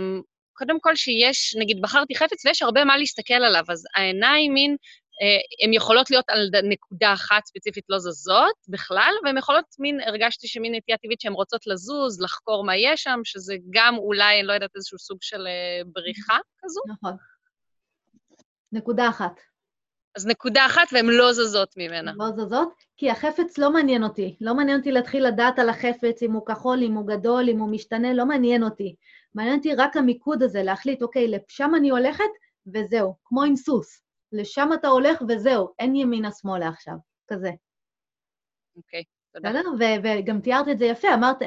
קודם כל שיש, נגיד, בחרתי חפץ ויש הרבה מה להסתכל עליו, אז העיניים מין, אה, הן יכולות להיות על נקודה אחת ספציפית לא זזות בכלל, והן יכולות מין, הרגשתי שמין נטייה טבעית שהן רוצות לזוז, לחקור מה יש שם, שזה גם אולי, אני לא יודעת, איזשהו סוג של אה, בריחה כזו. נכון. נקודה אחת. אז נקודה אחת והן לא זזות ממנה. לא זזות, כי החפץ לא מעניין אותי. לא מעניין אותי להתחיל לדעת על החפץ, אם הוא כחול, אם הוא גדול, אם הוא משתנה, לא מעניין אותי. מעניין אותי רק המיקוד הזה, להחליט, אוקיי, לשם אני הולכת, וזהו, כמו עם סוס. לשם אתה הולך וזהו, אין ימינה-שמאלה עכשיו, כזה. אוקיי, תודה. בסדר? וגם תיארת את זה יפה, אמרת,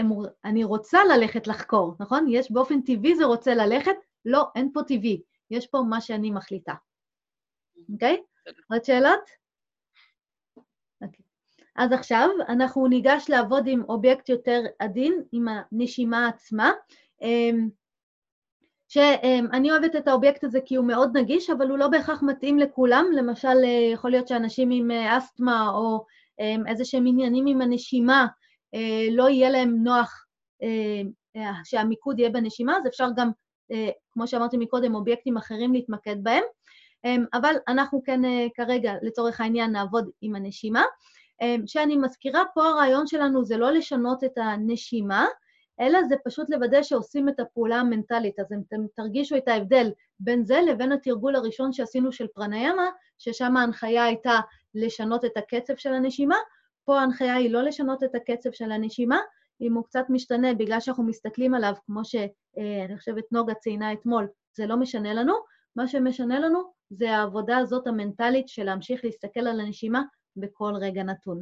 אני רוצה ללכת לחקור, נכון? יש באופן טבעי זה רוצה ללכת, לא, אין פה טבעי, יש פה מה שאני מחליטה. אוקיי? עוד שאלות? אוקיי. אז עכשיו אנחנו ניגש לעבוד עם אובייקט יותר עדין, עם הנשימה עצמה, אמ, שאני אוהבת את האובייקט הזה כי הוא מאוד נגיש, אבל הוא לא בהכרח מתאים לכולם. למשל, אה, יכול להיות שאנשים עם אה, אסתמה או אמ, איזה שהם עניינים עם הנשימה, אה, לא יהיה להם נוח שהמיקוד יהיה בנשימה, אז אפשר גם, כמו שאמרתי מקודם, אובייקטים אחרים להתמקד בהם. אמ, אבל אנחנו כן אה, כרגע, לצורך העניין, נעבוד עם הנשימה. אמ, שאני מזכירה, פה הרעיון שלנו זה לא לשנות את הנשימה, אלא זה פשוט לוודא שעושים את הפעולה המנטלית. אז אתם תרגישו את ההבדל בין זה לבין התרגול הראשון שעשינו של פרניאמה, ששם ההנחיה הייתה לשנות את הקצב של הנשימה. פה ההנחיה היא לא לשנות את הקצב של הנשימה, אם הוא קצת משתנה בגלל שאנחנו מסתכלים עליו, כמו שאני אה, חושבת נוגה ציינה אתמול, זה לא משנה לנו. מה שמשנה לנו זה העבודה הזאת המנטלית של להמשיך להסתכל על הנשימה בכל רגע נתון.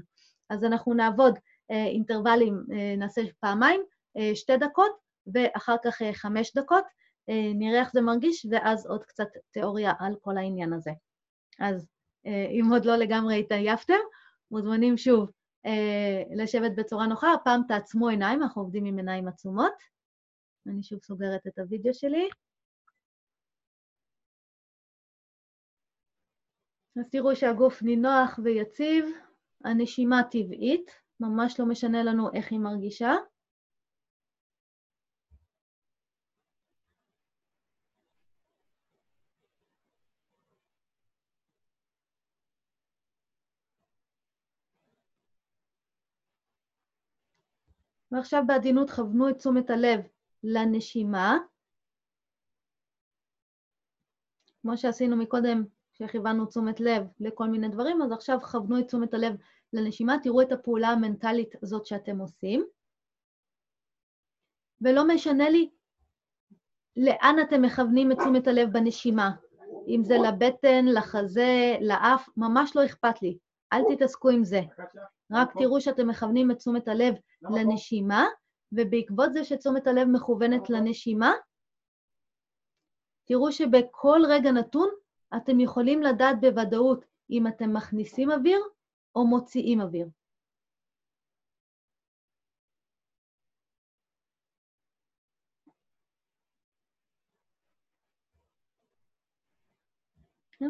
אז אנחנו נעבוד אה, אינטרוולים, אה, נעשה פעמיים, אה, שתי דקות, ואחר כך אה, חמש דקות, אה, נראה איך זה מרגיש, ואז עוד קצת תיאוריה על כל העניין הזה. אז אה, אם עוד לא לגמרי התעייפתם, מוזמנים שוב אה, לשבת בצורה נוחה, הפעם תעצמו עיניים, אנחנו עובדים עם עיניים עצומות. אני שוב סוגרת את הוידאו שלי. אז תראו שהגוף נינוח ויציב, הנשימה טבעית, ממש לא משנה לנו איך היא מרגישה. ועכשיו בעדינות כוונו את תשומת הלב לנשימה. כמו שעשינו מקודם שכיוונו תשומת לב לכל מיני דברים, אז עכשיו כוונו את תשומת הלב לנשימה, תראו את הפעולה המנטלית הזאת שאתם עושים. ולא משנה לי לאן אתם מכוונים את תשומת הלב בנשימה. אם זה לבטן, לחזה, לאף, ממש לא אכפת לי. אל תתעסקו עם זה. רק תראו שאתם מכוונים את תשומת הלב לנשימה, ובעקבות זה שתשומת הלב מכוונת לנשימה, תראו שבכל רגע נתון אתם יכולים לדעת בוודאות אם אתם מכניסים אוויר או מוציאים אוויר.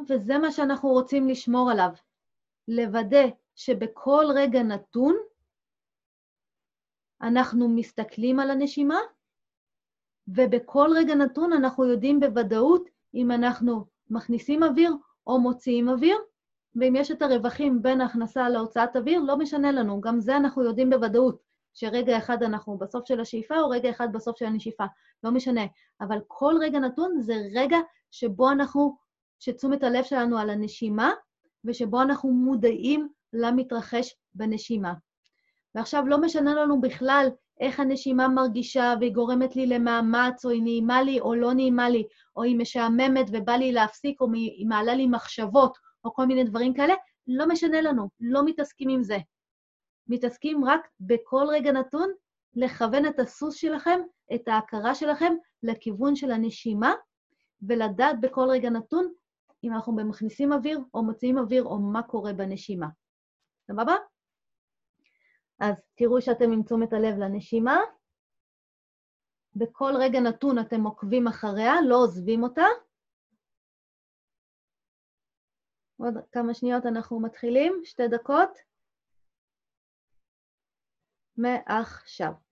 וזה מה שאנחנו רוצים לשמור עליו, לוודא שבכל רגע נתון אנחנו מסתכלים על הנשימה, ובכל רגע נתון אנחנו יודעים בוודאות אם אנחנו מכניסים אוויר או מוציאים אוויר, ואם יש את הרווחים בין ההכנסה להוצאת אוויר, לא משנה לנו, גם זה אנחנו יודעים בוודאות, שרגע אחד אנחנו בסוף של השאיפה או רגע אחד בסוף של הנשיפה, לא משנה. אבל כל רגע נתון זה רגע שבו אנחנו, שתשומת הלב שלנו על הנשימה, ושבו אנחנו מודעים למתרחש בנשימה. ועכשיו לא משנה לנו בכלל איך הנשימה מרגישה והיא גורמת לי למאמץ, או היא נעימה לי או לא נעימה לי, או היא משעממת ובא לי להפסיק, או היא מעלה לי מחשבות, או כל מיני דברים כאלה, לא משנה לנו, לא מתעסקים עם זה. מתעסקים רק בכל רגע נתון לכוון את הסוס שלכם, את ההכרה שלכם, לכיוון של הנשימה, ולדעת בכל רגע נתון אם אנחנו מכניסים אוויר או מוציאים אוויר, או מה קורה בנשימה. סבבה? אז תראו שאתם עם תשומת הלב לנשימה. בכל רגע נתון אתם עוקבים אחריה, לא עוזבים אותה. עוד כמה שניות אנחנו מתחילים, שתי דקות. מעכשיו.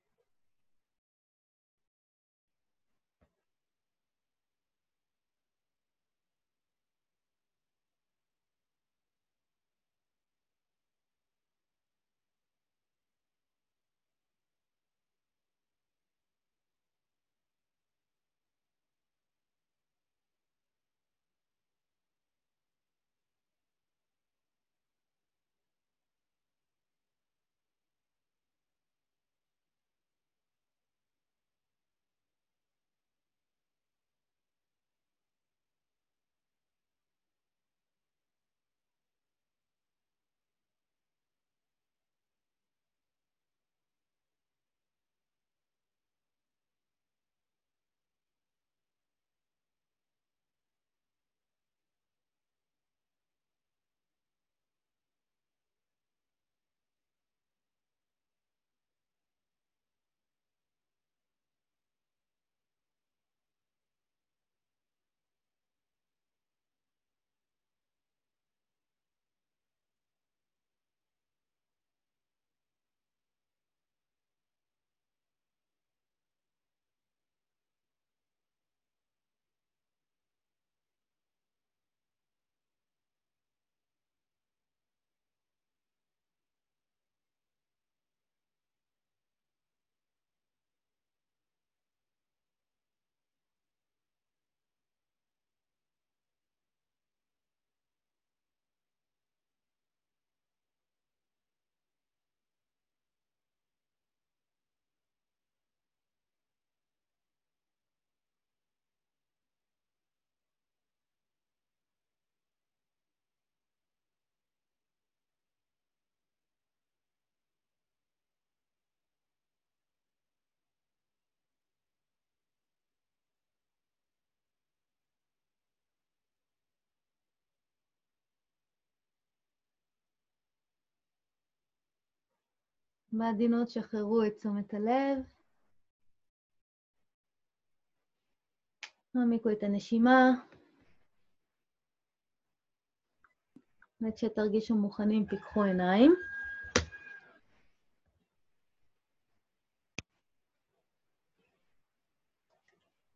בעדינות שחררו את תשומת הלב. העמיקו את הנשימה. עד שתרגישו מוכנים, פיקחו עיניים.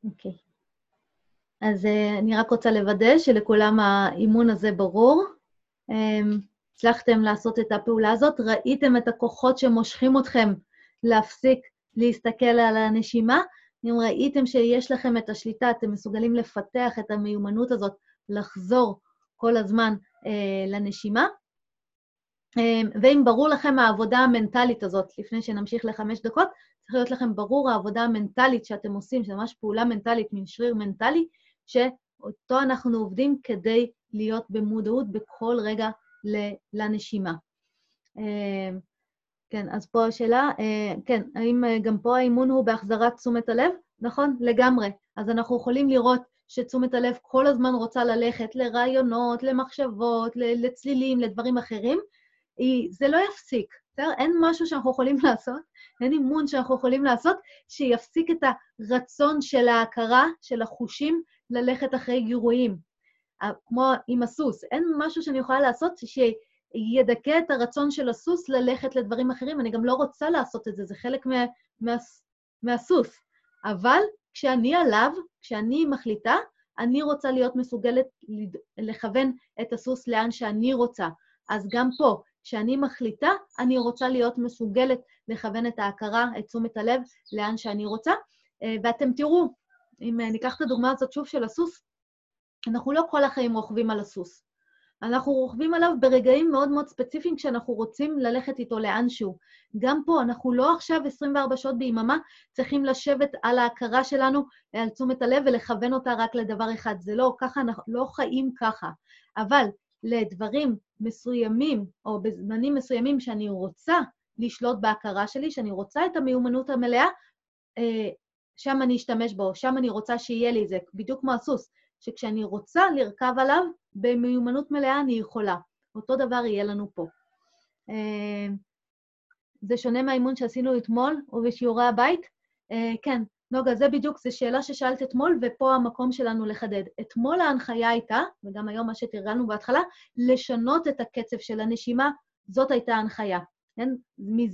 אוקיי. Okay. אז uh, אני רק רוצה לוודא שלכולם האימון הזה ברור. Um, הצלחתם לעשות את הפעולה הזאת, ראיתם את הכוחות שמושכים אתכם להפסיק להסתכל על הנשימה, אם ראיתם שיש לכם את השליטה, אתם מסוגלים לפתח את המיומנות הזאת, לחזור כל הזמן אה, לנשימה. ואם ברור לכם העבודה המנטלית הזאת, לפני שנמשיך לחמש דקות, צריך להיות לכם ברור העבודה המנטלית שאתם עושים, שזה ממש פעולה מנטלית, מין שריר מנטלי, שאותו אנחנו עובדים כדי להיות במודעות בכל רגע לנשימה. כן, אז פה השאלה, כן, האם גם פה האימון הוא בהחזרת תשומת הלב? נכון, לגמרי. אז אנחנו יכולים לראות שתשומת הלב כל הזמן רוצה ללכת לרעיונות, למחשבות, לצלילים, לדברים אחרים. זה לא יפסיק, בסדר? אין משהו שאנחנו יכולים לעשות, אין אימון שאנחנו יכולים לעשות שיפסיק את הרצון של ההכרה, של החושים, ללכת אחרי גירויים. כמו עם הסוס, אין משהו שאני יכולה לעשות שידכא את הרצון של הסוס ללכת לדברים אחרים. אני גם לא רוצה לעשות את זה, זה חלק מה, מה, מהסוס. אבל כשאני עליו, כשאני מחליטה, אני רוצה להיות מסוגלת לכוון את הסוס לאן שאני רוצה. אז גם פה, כשאני מחליטה, אני רוצה להיות מסוגלת לכוון את ההכרה, את תשומת הלב, לאן שאני רוצה. אה, ואתם תראו, אם ניקח את הדוגמה הזאת שוב של הסוס, אנחנו לא כל החיים רוכבים על הסוס. אנחנו רוכבים עליו ברגעים מאוד מאוד ספציפיים כשאנחנו רוצים ללכת איתו לאנשהו. גם פה, אנחנו לא עכשיו 24 שעות ביממה צריכים לשבת על ההכרה שלנו, על תשומת הלב ולכוון אותה רק לדבר אחד. זה לא, ככה, אנחנו לא חיים ככה. אבל לדברים מסוימים, או בזמנים מסוימים שאני רוצה לשלוט בהכרה שלי, שאני רוצה את המיומנות המלאה, אה, שם אני אשתמש בו, שם אני רוצה שיהיה לי זה, בדיוק כמו הסוס. שכשאני רוצה לרכב עליו, במיומנות מלאה אני יכולה. אותו דבר יהיה לנו פה. אה, זה שונה מהאימון שעשינו אתמול ובשיעורי הבית? אה, כן, נוגה, זה בדיוק, זו שאלה ששאלת אתמול, ופה המקום שלנו לחדד. אתמול ההנחיה הייתה, וגם היום מה שתרגלנו בהתחלה, לשנות את הקצב של הנשימה, זאת הייתה ההנחיה. כן?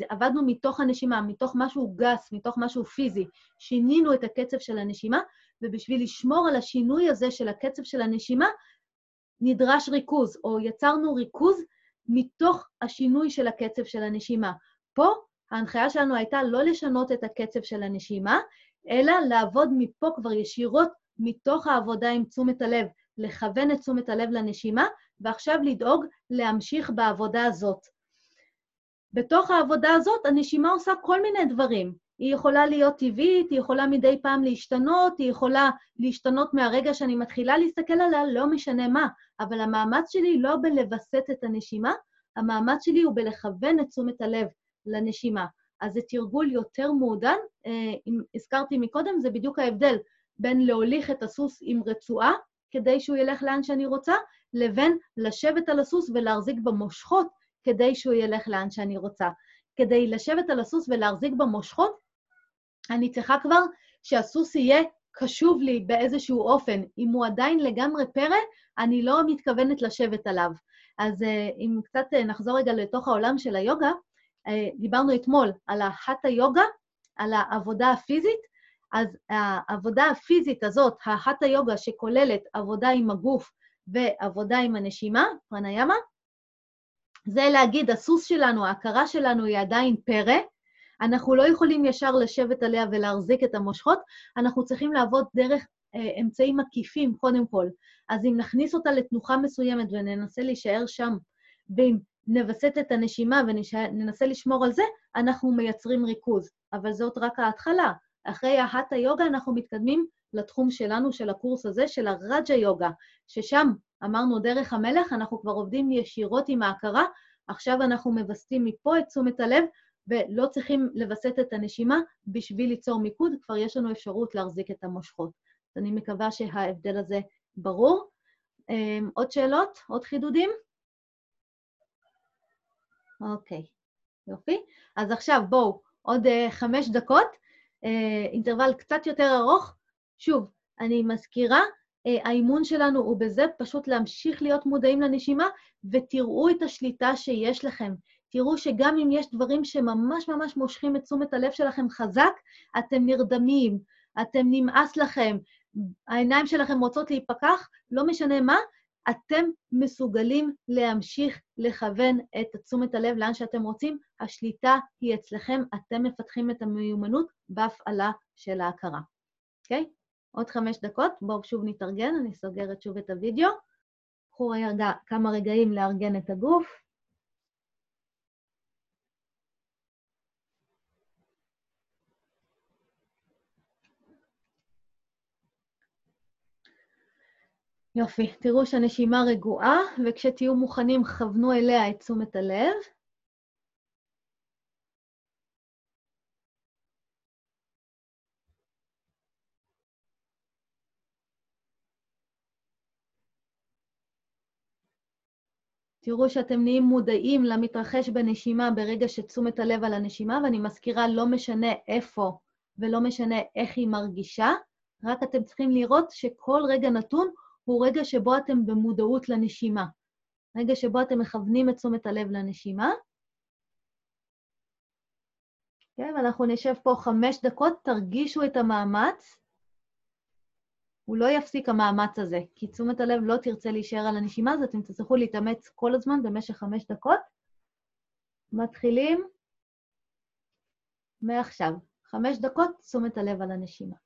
עבדנו מתוך הנשימה, מתוך משהו גס, מתוך משהו פיזי. שינינו את הקצב של הנשימה, ובשביל לשמור על השינוי הזה של הקצב של הנשימה, נדרש ריכוז, או יצרנו ריכוז מתוך השינוי של הקצב של הנשימה. פה ההנחיה שלנו הייתה לא לשנות את הקצב של הנשימה, אלא לעבוד מפה כבר ישירות מתוך העבודה עם תשומת הלב, לכוון את תשומת הלב לנשימה, ועכשיו לדאוג להמשיך בעבודה הזאת. בתוך העבודה הזאת הנשימה עושה כל מיני דברים. היא יכולה להיות טבעית, היא יכולה מדי פעם להשתנות, היא יכולה להשתנות מהרגע שאני מתחילה להסתכל עליה, לא משנה מה, אבל המאמץ שלי לא בלווסת את הנשימה, המאמץ שלי הוא בלכוון את תשומת הלב לנשימה. אז זה תרגול יותר מעודן. אה, אם הזכרתי מקודם, זה בדיוק ההבדל בין להוליך את הסוס עם רצועה, כדי שהוא ילך לאן שאני רוצה, לבין לשבת על הסוס ולהחזיק במושכות כדי שהוא ילך לאן שאני רוצה. כדי לשבת על הסוס ולהחזיק במושכות, אני צריכה כבר שהסוס יהיה קשוב לי באיזשהו אופן. אם הוא עדיין לגמרי פרא, אני לא מתכוונת לשבת עליו. אז אה, אם קצת אה, נחזור רגע לתוך העולם של היוגה, אה, דיברנו אתמול על ההטה יוגה, על העבודה הפיזית, אז העבודה הפיזית הזאת, ההטה יוגה שכוללת עבודה עם הגוף ועבודה עם הנשימה, פרניאמה, זה להגיד, הסוס שלנו, ההכרה שלנו היא עדיין פרא, אנחנו לא יכולים ישר לשבת עליה ולהחזיק את המושכות, אנחנו צריכים לעבוד דרך אה, אמצעים עקיפים, קודם כל. אז אם נכניס אותה לתנוחה מסוימת וננסה להישאר שם, ואם נווסת את הנשימה וננסה לשמור על זה, אנחנו מייצרים ריכוז. אבל זאת רק ההתחלה. אחרי ההטה יוגה אנחנו מתקדמים לתחום שלנו, של הקורס הזה, של הרג'ה יוגה, ששם אמרנו דרך המלך, אנחנו כבר עובדים ישירות עם ההכרה, עכשיו אנחנו מווסתים מפה את תשומת הלב, ולא צריכים לווסת את הנשימה בשביל ליצור מיקוד, כבר יש לנו אפשרות להחזיק את המושכות. אז אני מקווה שההבדל הזה ברור. אמ, עוד שאלות? עוד חידודים? אוקיי, יופי. אז עכשיו בואו, עוד uh, חמש דקות, uh, אינטרוול קצת יותר ארוך. שוב, אני מזכירה, uh, האימון שלנו הוא בזה פשוט להמשיך להיות מודעים לנשימה, ותראו את השליטה שיש לכם. תראו שגם אם יש דברים שממש ממש מושכים את תשומת הלב שלכם חזק, אתם נרדמים, אתם נמאס לכם, העיניים שלכם רוצות להיפקח, לא משנה מה, אתם מסוגלים להמשיך לכוון את תשומת הלב לאן שאתם רוצים, השליטה היא אצלכם, אתם מפתחים את המיומנות בהפעלה של ההכרה. אוקיי? Okay? עוד חמש דקות, בואו שוב נתארגן, אני סוגרת שוב את הוידאו. קחו רגע כמה רגעים לארגן את הגוף. יופי. תראו שהנשימה רגועה, וכשתהיו מוכנים, כוונו אליה את תשומת הלב. תראו שאתם נהיים מודעים למתרחש בנשימה ברגע שתשומת הלב על הנשימה, ואני מזכירה, לא משנה איפה ולא משנה איך היא מרגישה, רק אתם צריכים לראות שכל רגע נתון הוא רגע שבו אתם במודעות לנשימה. רגע שבו אתם מכוונים את תשומת הלב לנשימה. כן, ואנחנו נשב פה חמש דקות, תרגישו את המאמץ. הוא לא יפסיק המאמץ הזה, כי תשומת הלב לא תרצה להישאר על הנשימה, אז אתם תצטרכו להתאמץ כל הזמן במשך חמש דקות. מתחילים מעכשיו. חמש דקות, תשומת הלב על הנשימה.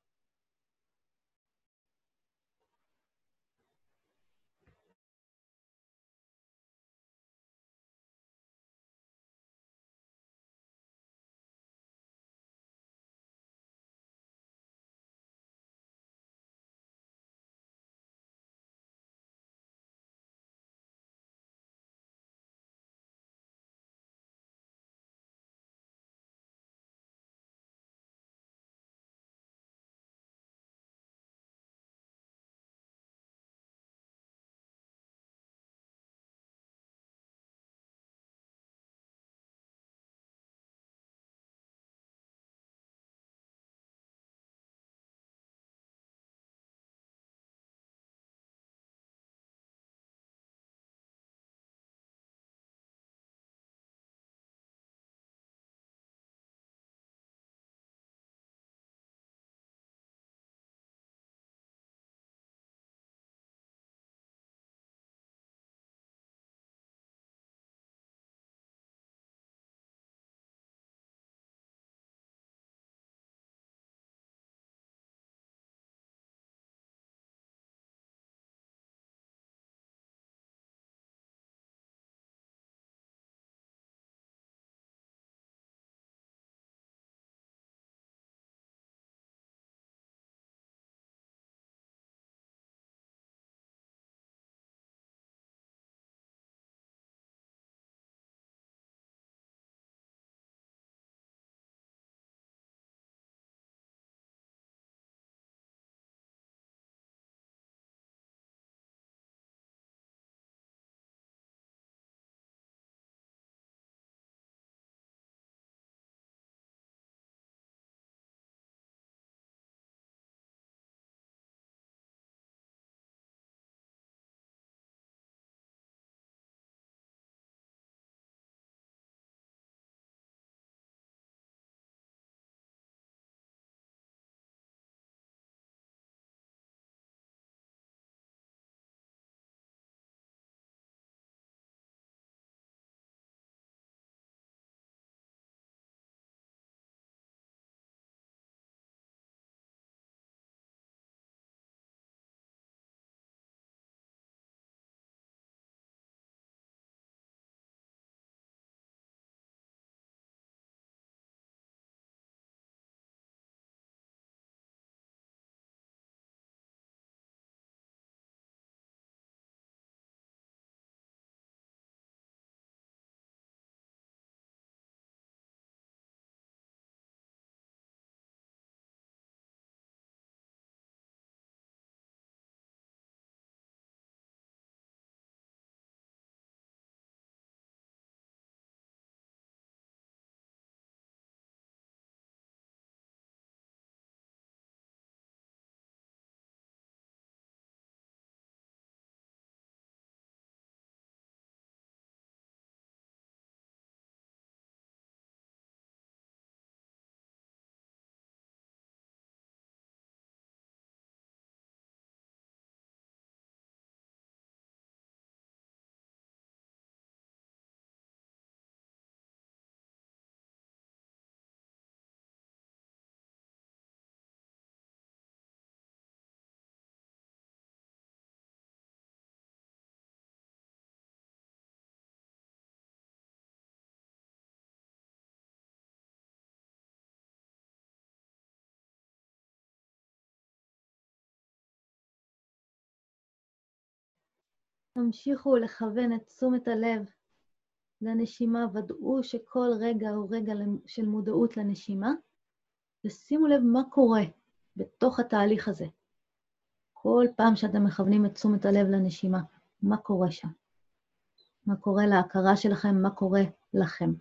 תמשיכו לכוון את תשומת הלב לנשימה, ודאו שכל רגע הוא רגע של מודעות לנשימה, ושימו לב מה קורה בתוך התהליך הזה. כל פעם שאתם מכוונים את תשומת הלב לנשימה, מה קורה שם? מה קורה להכרה שלכם? מה קורה לכם?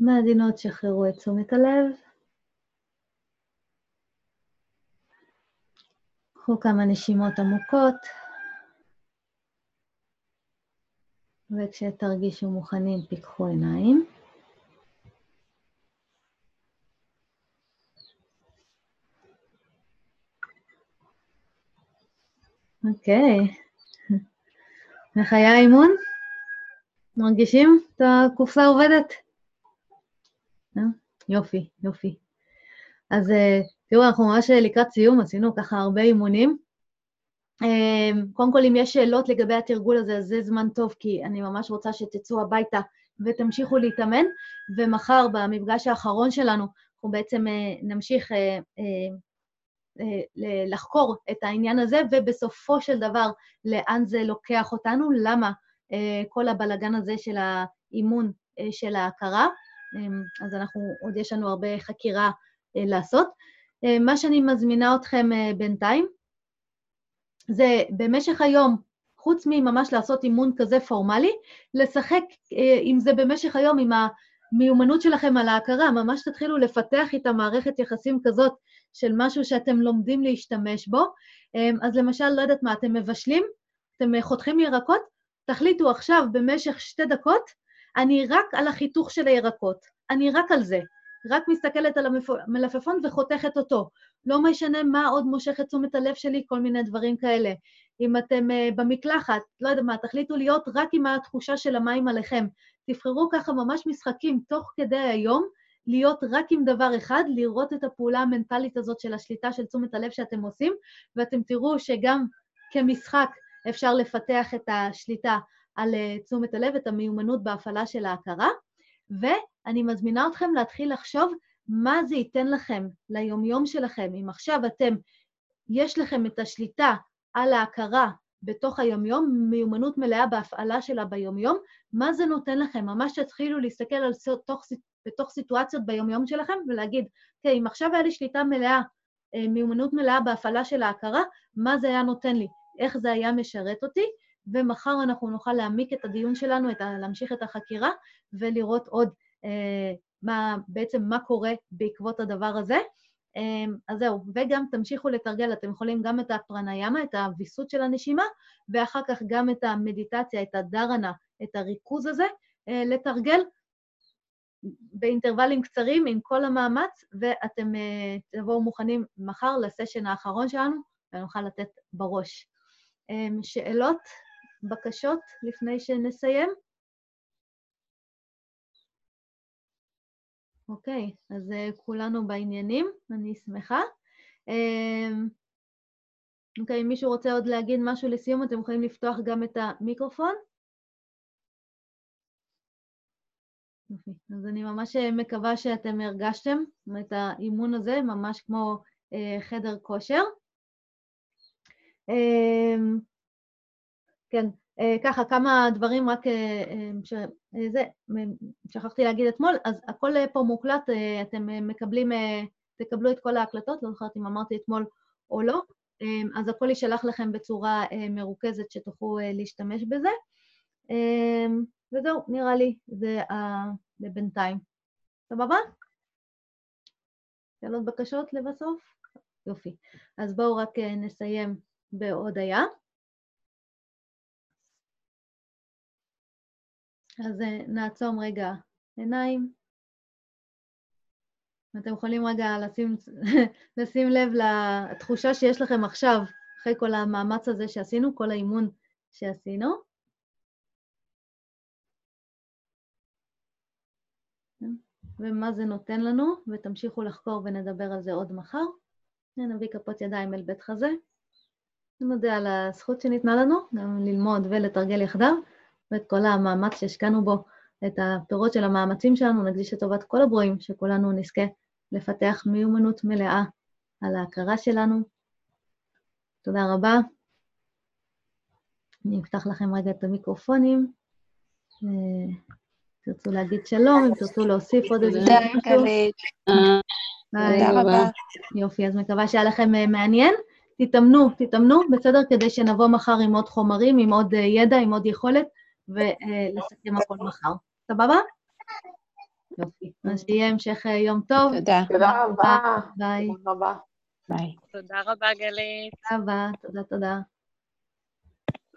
מעדינות שחררו את תשומת הלב. קחו כמה נשימות עמוקות, וכשתרגישו מוכנים, פיקחו עיניים. אוקיי. איך היה האימון? מרגישים את הקופסה עובדת? אה? יופי, יופי. אז אה, תראו, אנחנו ממש לקראת סיום, עשינו ככה הרבה אימונים. אה, קודם כל, אם יש שאלות לגבי התרגול הזה, אז זה זמן טוב, כי אני ממש רוצה שתצאו הביתה ותמשיכו להתאמן, ומחר, במפגש האחרון שלנו, אנחנו בעצם נמשיך לחקור את העניין הזה, ובסופו של דבר, לאן זה לוקח אותנו, למה כל הבלגן הזה של האימון של ההכרה. אמ, אז אנחנו, עוד יש לנו הרבה חקירה אה, לעשות. אה, מה שאני מזמינה אתכם אה, בינתיים, זה במשך היום, חוץ מממש לעשות אימון כזה פורמלי, לשחק עם זה במשך היום, עם המיומנות שלכם על ההכרה, ממש תתחילו לפתח איתה מערכת יחסים כזאת של משהו שאתם לומדים להשתמש בו. אז למשל, לא יודעת מה, אתם מבשלים, אתם חותכים ירקות, תחליטו עכשיו במשך שתי דקות אני רק על החיתוך של הירקות, אני רק על זה. רק מסתכלת על המלפפון וחותכת אותו. לא משנה מה עוד מושך את תשומת הלב שלי, כל מיני דברים כאלה. אם אתם uh, במקלחת, לא יודע מה, תחליטו להיות רק עם התחושה של המים עליכם. תבחרו ככה ממש משחקים תוך כדי היום, להיות רק עם דבר אחד, לראות את הפעולה המנטלית הזאת של השליטה של תשומת הלב שאתם עושים, ואתם תראו שגם כמשחק אפשר לפתח את השליטה על אה, תשומת הלב, את המיומנות בהפעלה של ההכרה, ואני מזמינה אתכם להתחיל לחשוב מה זה ייתן לכם ליומיום שלכם. אם עכשיו אתם, יש לכם את השליטה על ההכרה בתוך היומיום, מיומנות מלאה בהפעלה שלה ביומיום, מה זה נותן לכם? ממש תתחילו להסתכל על תוך, בתוך סיטואציות ביומיום שלכם ולהגיד, אוקיי, אם עכשיו היה לי שליטה מלאה, אה, מיומנות מלאה בהפעלה של ההכרה, מה זה היה נותן לי? איך זה היה משרת אותי? ומחר אנחנו נוכל להעמיק את הדיון שלנו, את ה, להמשיך את החקירה ולראות עוד אה, מה, בעצם מה קורה בעקבות הדבר הזה. אה, אז זהו, וגם תמשיכו לתרגל, אתם יכולים גם את הפרניאמה, את הוויסות של הנשימה, ואחר כך גם את המדיטציה, את הדרנה, את הריכוז הזה, אה, לתרגל באינטרוולים קצרים עם כל המאמץ, ואתם אה, תבואו מוכנים מחר לסשן האחרון שלנו, ונוכל לתת בראש. שאלות, בקשות, לפני שנסיים? אוקיי, אז כולנו בעניינים, אני שמחה. אוקיי, אם מישהו רוצה עוד להגיד משהו לסיום, אתם יכולים לפתוח גם את המיקרופון. יופי. אז אני ממש מקווה שאתם הרגשתם את האימון הזה, ממש כמו אה, חדר כושר. אה, כן, אה, ככה, כמה דברים רק אה, אה, שזה, שכחתי להגיד אתמול, אז הכל פה מוקלט, אתם מקבלים, תקבלו את כל ההקלטות, לא זוכרת אם אמרתי אתמול או לא, אז הכל יישלח לכם בצורה מרוכזת שתוכלו להשתמש בזה. וזהו, נראה לי, זה לבינתיים. סבבה? שאלות בקשות לבסוף? יופי. אז בואו רק נסיים בהודיה. אז נעצום רגע עיניים. אתם יכולים רגע לשים, לשים לב לתחושה שיש לכם עכשיו, אחרי כל המאמץ הזה שעשינו, כל האימון שעשינו. ומה זה נותן לנו, ותמשיכו לחקור ונדבר על זה עוד מחר. נביא כפות ידיים אל בית חזה. נודה על הזכות שניתנה לנו, גם ללמוד ולתרגל יחדיו, ואת כל המאמץ שהשקענו בו, את הפירות של המאמצים שלנו, נקדיש לטובת כל הברואים, שכולנו נזכה לפתח מיומנות מלאה על ההכרה שלנו. תודה רבה. אני אפתח לכם רגע את המיקרופונים. אה, תרצו להגיד שלום, אם תרצו להוסיף עוד איזה משהו. תודה, גלית. תודה רבה. יופי, אז מקווה שהיה לכם אה, מעניין. תתאמנו, תתאמנו, בסדר? כדי שנבוא מחר עם עוד חומרים, עם עוד אה, ידע, עם עוד יכולת, ולסכם הכל מחר. סבבה? יופי. אז שיהיה המשך אה, יום טוב. תודה. תודה רבה. ביי. תודה רבה. ביי. תודה רבה, גלית. תודה רבה, תודה, תודה.